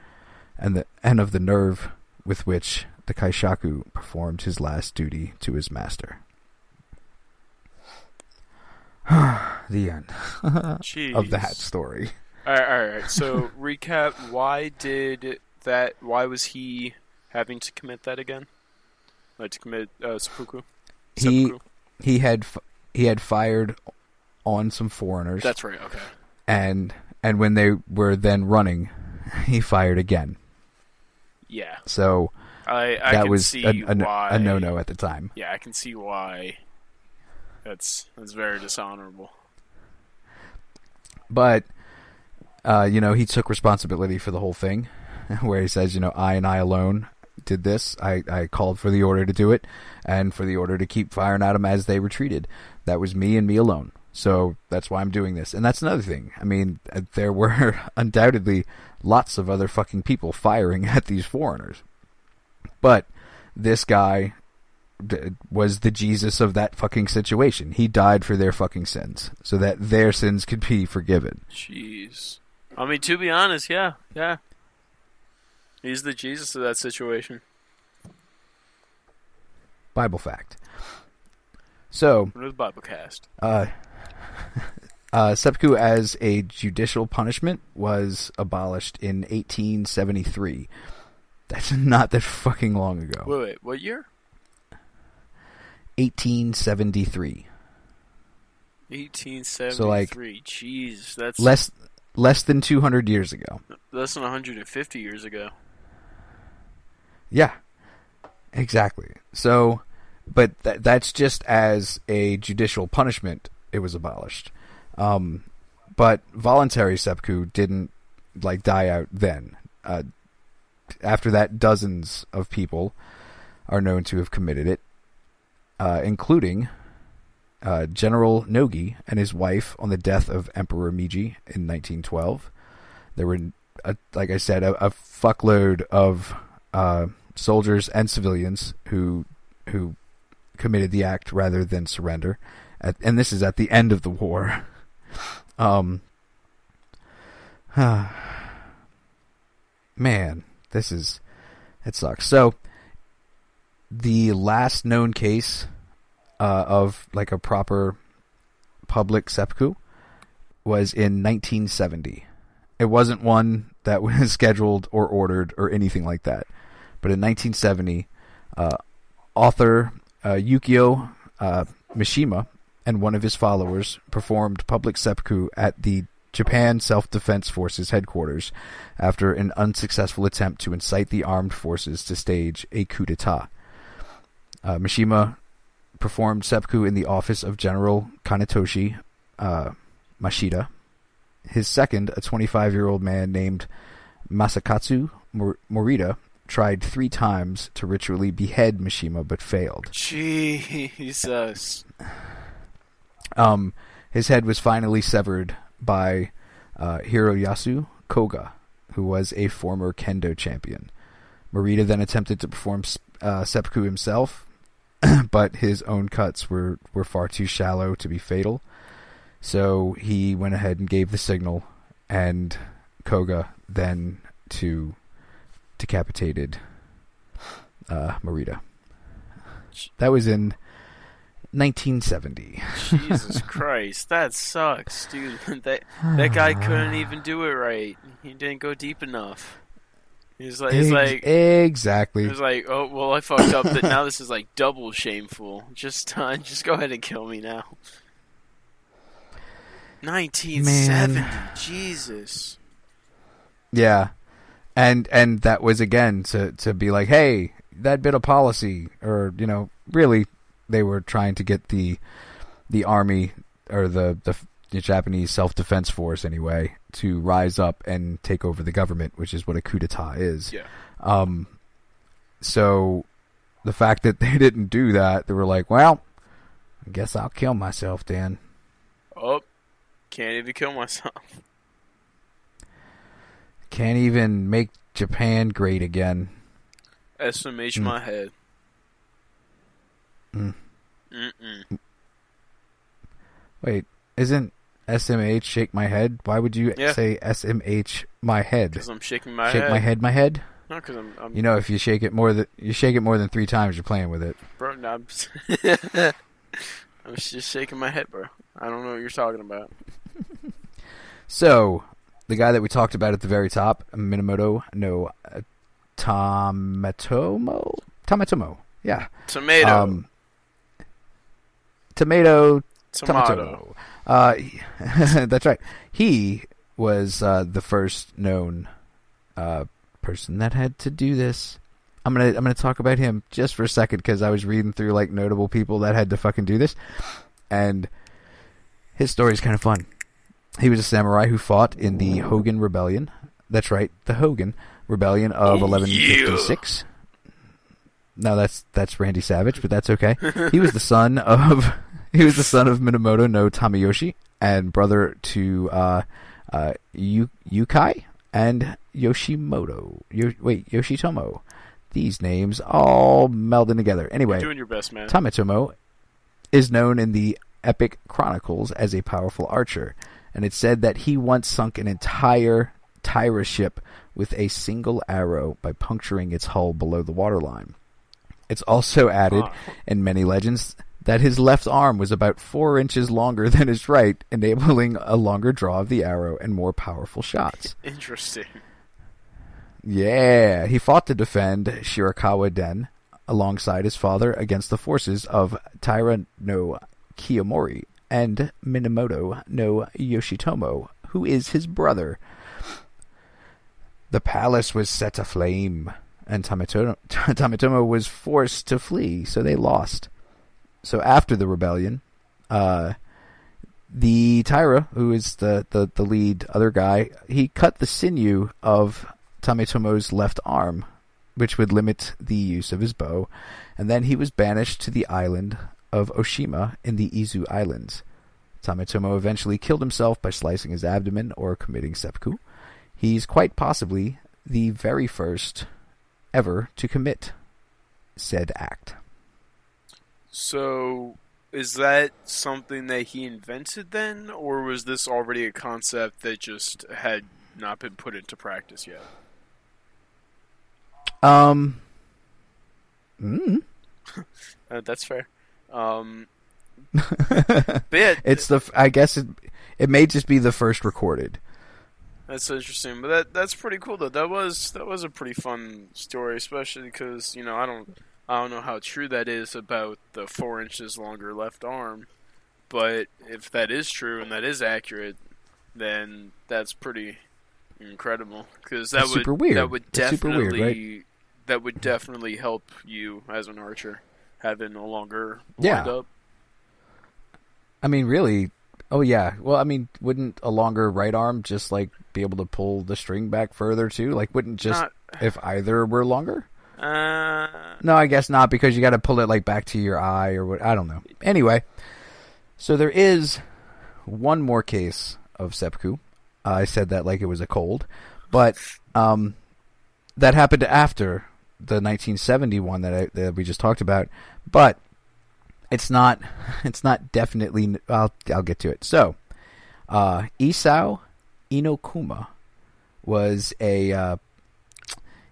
and the and of the nerve with which the Kaishaku performed his last duty to his master. the end of that story. All right, all right. So recap. Why did that? Why was he having to commit that again? Like to commit uh, seppuku? He Seppuku? he had he had fired on some foreigners, That's right. Okay. and and when they were then running, he fired again. Yeah. So I I that can was see a, a, why. a no no at the time. Yeah, I can see why. That's that's very dishonorable. But uh, you know, he took responsibility for the whole thing, where he says, you know, I and I alone did this. I, I called for the order to do it, and for the order to keep firing at them as they retreated. That was me and me alone. So that's why I'm doing this. And that's another thing. I mean, uh, there were undoubtedly lots of other fucking people firing at these foreigners. But this guy was the Jesus of that fucking situation. He died for their fucking sins so that their sins could be forgiven. Jeez. I mean, to be honest, yeah, yeah. He's the Jesus of that situation. Bible fact. So, What is Bible cast? uh, uh, seppuku as a judicial punishment was abolished in 1873. That's not that fucking long ago. Wait, wait, what year? 1873. 1873. Jeez, that's Less less than 200 years ago. less than 150 years ago. Yeah. Exactly. So, but th- that's just as a judicial punishment it was abolished. Um, but voluntary seppuku didn't like die out then. Uh, after that, dozens of people are known to have committed it, uh, including uh, General Nogi and his wife on the death of Emperor Meiji in 1912. There were, a, like I said, a, a fuckload of uh, soldiers and civilians who who committed the act rather than surrender. At, and this is at the end of the war. Um, man, this is it sucks. So the last known case uh, of like a proper public seppuku was in 1970. It wasn't one that was scheduled or ordered or anything like that. But in 1970, uh, author uh, Yukio uh, Mishima and one of his followers performed public seppuku at the Japan Self Defense Forces headquarters after an unsuccessful attempt to incite the armed forces to stage a coup d'etat. Uh, Mishima performed seppuku in the office of General Kanetoshi uh, Mashita. His second, a 25 year old man named Masakatsu Morita, tried three times to ritually behead Mishima but failed. Jesus. Um, his head was finally severed by uh, Hiroyasu Koga, who was a former kendo champion. Morita then attempted to perform uh, seppuku himself, but his own cuts were, were far too shallow to be fatal. So he went ahead and gave the signal, and Koga then to decapitated uh, Morita. That was in 1970. Jesus Christ, that sucks, dude. that that guy couldn't even do it right. He didn't go deep enough. He's like, he's like, exactly. he was like, oh well, I fucked up. But now this is like double shameful. Just, uh, just go ahead and kill me now. 1970, Jesus. Yeah, and and that was again to to be like, hey, that bit of policy, or you know, really, they were trying to get the the army or the, the Japanese self defense force anyway to rise up and take over the government, which is what a coup d'état is. Yeah. Um, so the fact that they didn't do that, they were like, well, I guess I'll kill myself then. Oh, can't even kill myself. Can't even make Japan great again. SMH Mm. my head. Mm. Mm-mm. Wait, isn't SMH shake my head? Why would you Yeah. say SMH my head? Because I'm shaking my shake head. Shake my head, my head. No, because I'm, I'm You know, if you shake it more than you shake it more than three times, you're playing with it. bro. no, I'm, I'm just shaking my head, bro. I don't know what you're talking about. So, the guy that we talked about at the very top, Minamoto no uh, Tamatomo, Tamatomo, yeah, Tomato. um, tomato, Tomato. Uh, that's right. He was uh, the first known uh, person that had to do this. I'm gonna I'm gonna talk about him just for a second because I was reading through like notable people that had to fucking do this, and his story is kind of fun. He was a samurai who fought in the Hogan Rebellion. That's right, the Hogan Rebellion of Oh, 1156. No, that's that's Randy Savage, but that's okay. He was the son of he was the son of Minamoto no Tamayoshi and brother to uh, uh, Yu- Yukai and Yoshimoto. Yo- wait, Yoshitomo. These names all melding together. Anyway, You're doing your best, man. Tamatomo is known in the epic chronicles as a powerful archer, and it's said that he once sunk an entire Taira ship with a single arrow by puncturing its hull below the waterline. It's also added Huh. in many legends that his left arm was about four inches longer than his right, enabling a longer draw of the arrow and more powerful shots. Interesting. Yeah, he fought to defend Shirakawa Den alongside his father against the forces of Taira no Kiyomori and Minamoto no Yoshitomo, who is his brother. The palace was set aflame, and Tamatomo, Tamatomo was forced to flee, so they lost. So after the rebellion, uh, the Taira, who is the, the, the lead other guy, he cut the sinew of Tametomo's left arm, which would limit the use of his bow, and then he was banished to the island of Oshima in the Izu Islands. Tametomo eventually killed himself by slicing his abdomen or committing seppuku. He's quite possibly the very first ever to commit said act. So, is that something that he invented then, or was this already a concept that just had not been put into practice yet? Um. Mm. Uh, that's fair. Um, but yeah, it's the. I guess it. It may just be the first recorded. That's interesting, but that that's pretty cool though. That was that was a pretty fun story, especially because you know I don't I don't know how true that is about the four inches longer left arm, but if that is true and that is accurate, then that's pretty incredible because that That's would super weird. that would definitely weird, that would definitely help you as an archer having a longer Yeah. windup. I mean, really. Oh yeah. Well, I mean, wouldn't a longer right arm just like be able to pull the string back further too? Like, wouldn't just Not- if either were longer? Uh, No, I guess not because you got to pull it like back to your eye or what. I don't know. Anyway, so there is one more case of seppuku. I said that like it was a cold, but um, that happened after the 1970 one that I, that we just talked about. But it's not it's not definitely I'll I'll get to it. So, uh Isao Inokuma was a uh,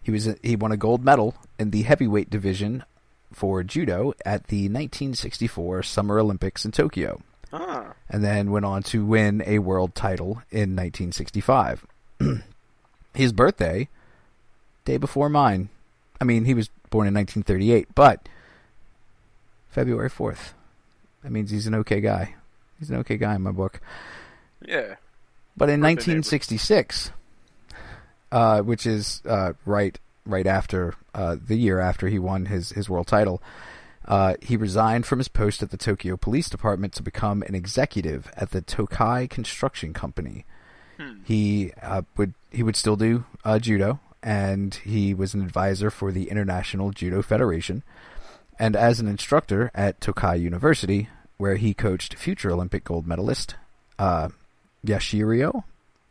he was he won a gold medal in the heavyweight division for judo at the 1964 Summer Olympics in Tokyo Ah, and then went on to win a world title in 1965. His birthday, day before mine. I mean, he was born in 1938, but February 4th. That means he's an okay guy. He's an okay guy in my book. yeah. But in Birthday 1966, uh, which is uh, right right after uh, the year after he won his his world title, uh, he resigned from his post at the Tokyo Police Department to become an executive at the Tokai Construction Company. He uh, would he would still do uh, judo, and he was an advisor for the International Judo Federation, and as an instructor at Tokai University, where he coached future Olympic gold medalist uh, Yasuhiro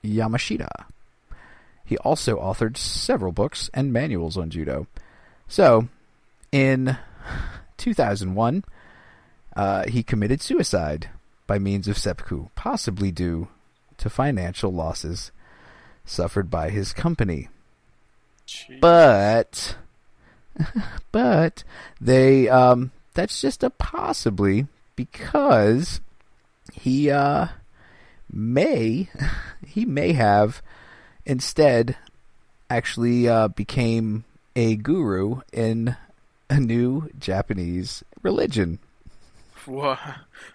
Yamashita. He also authored several books and manuals on judo. So, in 2001, uh, he committed suicide by means of seppuku, possibly due to financial losses suffered by his company. Jeez. But, but they um, that's just a possibly because he uh may he may have instead actually uh, became a guru in a new Japanese religion. What?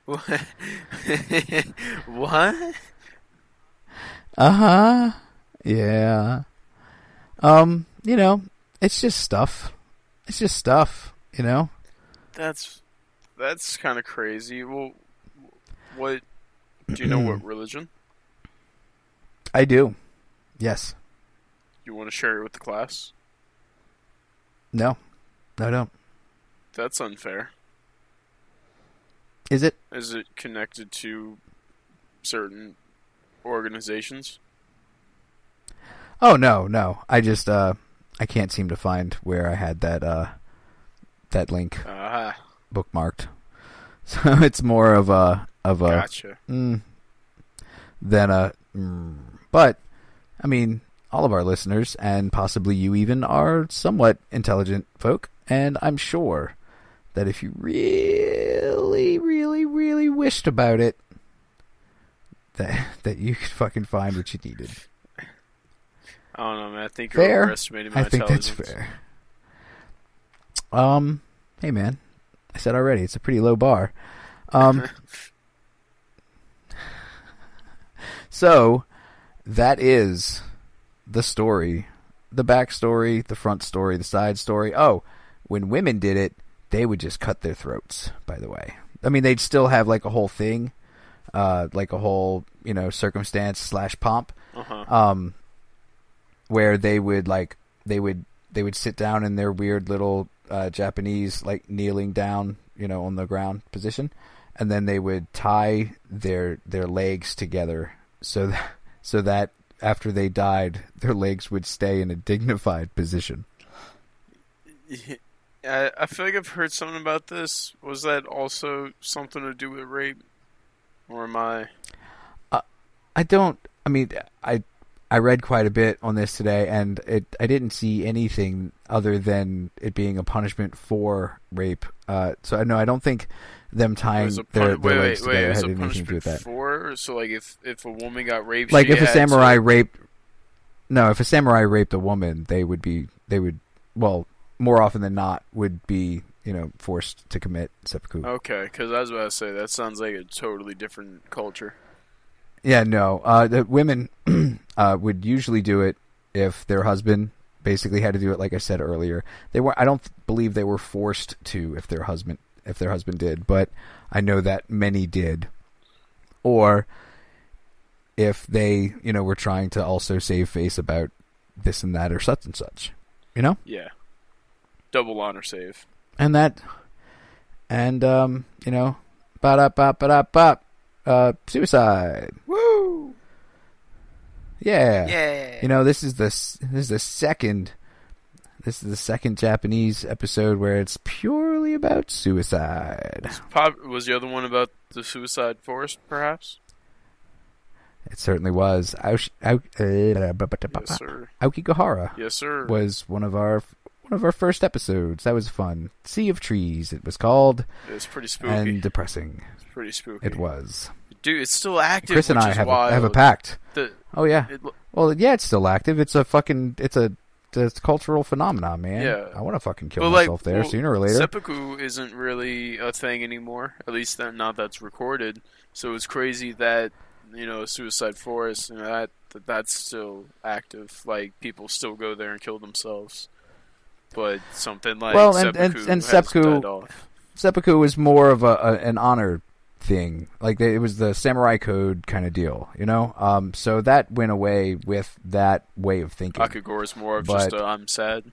What? what? Uh huh. Yeah. Um, you know, it's just stuff. It's just stuff, you know? That's that's kind of crazy. Well, what? Do you know what religion? I do. Yes. You want to share it with the class? No. No, I don't. That's unfair. Is it? Is it connected to certain organizations? Oh no, no. I just uh I can't seem to find where I had that uh that link Ah, bookmarked. So it's more of a of a gotcha. mm, than a mm. but I mean all of our listeners and possibly you even are somewhat intelligent folk and I'm sure that if you really really really wished about it that that you could fucking find what you needed. I don't know, man. I think you're Fair. overestimating my I think that's fair. Um, hey man, I said already it's a pretty low bar. Um, so that is the story, the backstory, the front story, the side story. Oh, when women did it, they would just cut their throats. By the way, I mean they'd still have like a whole thing, uh, like a whole you know circumstance slash pomp Uh-huh. um, where they would like they would they would sit down in their weird little uh, Japanese like kneeling down, you know, on the ground position, and then they would tie their their legs together so that, so that after they died, their legs would stay in a dignified position. I, I feel like I've heard something about this. Was that also something to do with rape? Or am I? I don't. I mean, I I read quite a bit on this today, and it I didn't see anything other than it being a punishment for rape. Uh, so no, I don't think them tying a their, pun- their wait, legs wait, wait. together It was had anything to do with that. for. So, like, if if a woman got raped, Like if a samurai to- raped, no, if a samurai raped a woman, they would be they would well more often than not would be you know forced to commit seppuku. Okay, because I was about to say that sounds like a totally different culture. Yeah, no. Uh, the women uh, would usually do it if their husband basically had to do it. Like I said earlier, they were. I don't believe they were forced to if their husband if their husband did, but I know that many did. Or if they, you know, were trying to also save face about this and that or such and such, you know, Yeah, double honor save. and that, and um, you know, ba da ba ba da ba, uh, suicide. Woo! Yeah. Yeah. You know, this is the this is the second this is the second Japanese episode where it's purely about suicide. Pop, was the other one about the suicide forest, perhaps? It certainly was. Aoshi, Ao, uh, Yes, sir. Aokigahara Yes, sir. was one of our one of our first episodes. That was fun. Sea of Trees. It was called It was pretty spooky. and depressing. it's pretty spooky. It was. Dude, it's still active. Chris and I have a, have a pact. The, Oh yeah. it, Well, yeah, it's still active. It's a fucking. It's a. It's a cultural phenomenon, man. Yeah. I want to fucking kill but like, myself there well, sooner or later. seppuku isn't really a thing anymore. At least that, not that's recorded. So it's crazy that you know Suicide Forest and that, that that's still active. Like people still go there and kill themselves. But something like Well, and- seppuku and- and seppuku-. Seppuku was more of a, a an honor thing. Like they, it was the samurai code kind of deal, you know. Um, so that went away with that way of thinking. Akagore is more of just But- a I'm sad.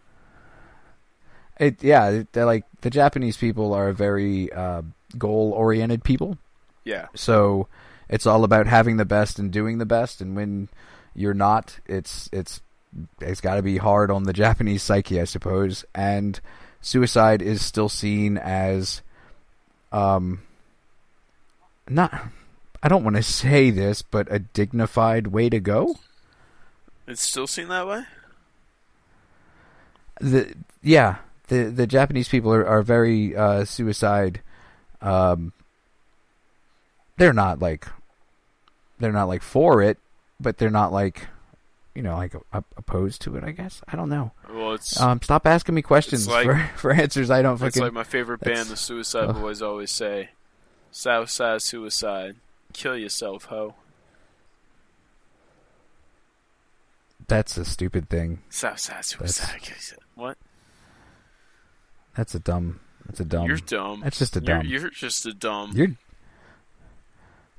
It yeah, they're like the Japanese people are very uh, goal oriented people. Yeah. So it's all about having the best and doing the best. And when you're not, it's it's it's got to be hard on the Japanese psyche, I suppose. And suicide is still seen as um not. I don't want to say this, but a dignified way to go. It's still seen that way? the yeah the the Japanese people are are very uh, suicide. Um, they're not like they're not like for it, but they're not like you know like op- opposed to it. I guess I don't know. Well, it's Um, stop asking me questions like- for for answers I don't it's fucking. like my favorite band, the Suicide ugh. Boys, always say, "Southside suicide, kill yourself, ho." That's a stupid thing. Southside suicide, yourself. What? That's a dumb. That's a dumb. You're dumb. That's just a You're, dumb. you're just a dumb. You're.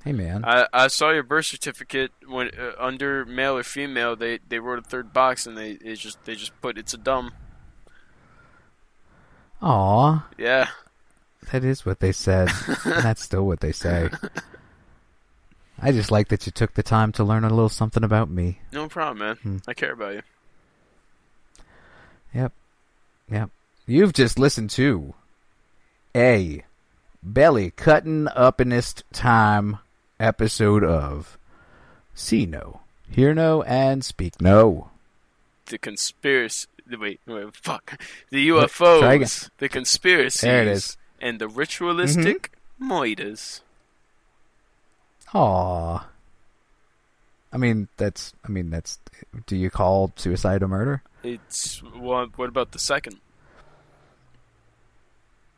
Hey man. I, I saw your birth certificate when uh, under male or female they, they wrote a third box and they it just they just put it's a dumb. Aw, Yeah. That is what they said. and that's still what they say. I just like that you took the time to learn a little something about me. No problem, man. Hmm. I care about you. Yep. Yep. You've just listened to a belly cutting uppinest time episode of See No, Hear No, and Speak No. The conspiracy wait, wait fuck. The? UFOs, the conspiracies There it is. Mm-hmm. and the ritualistic moitas. Aw. I mean, that's. I mean, that's. Do you call suicide a murder? It's what what about the second?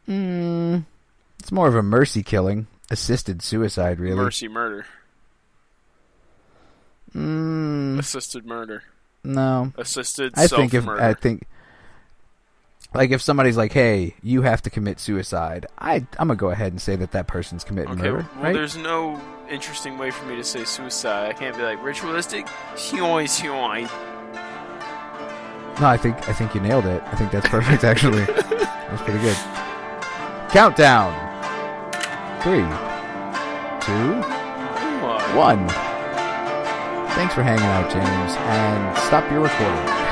Mm, it's more of a mercy killing, assisted suicide, really. Mercy murder. Mm, Assisted murder. no, Assisted I self think if murder. I think like if somebody's like, "Hey, you have to commit suicide," I I'm gonna go ahead and say that that person's committing Okay, murder, well, right? there's no interesting way for me to say suicide. I can't be like ritualistic. No, I think I think you nailed it. I think that's perfect. Actually, that's pretty good. Countdown: three, two, one. Thanks for hanging out, James, and stop your recording.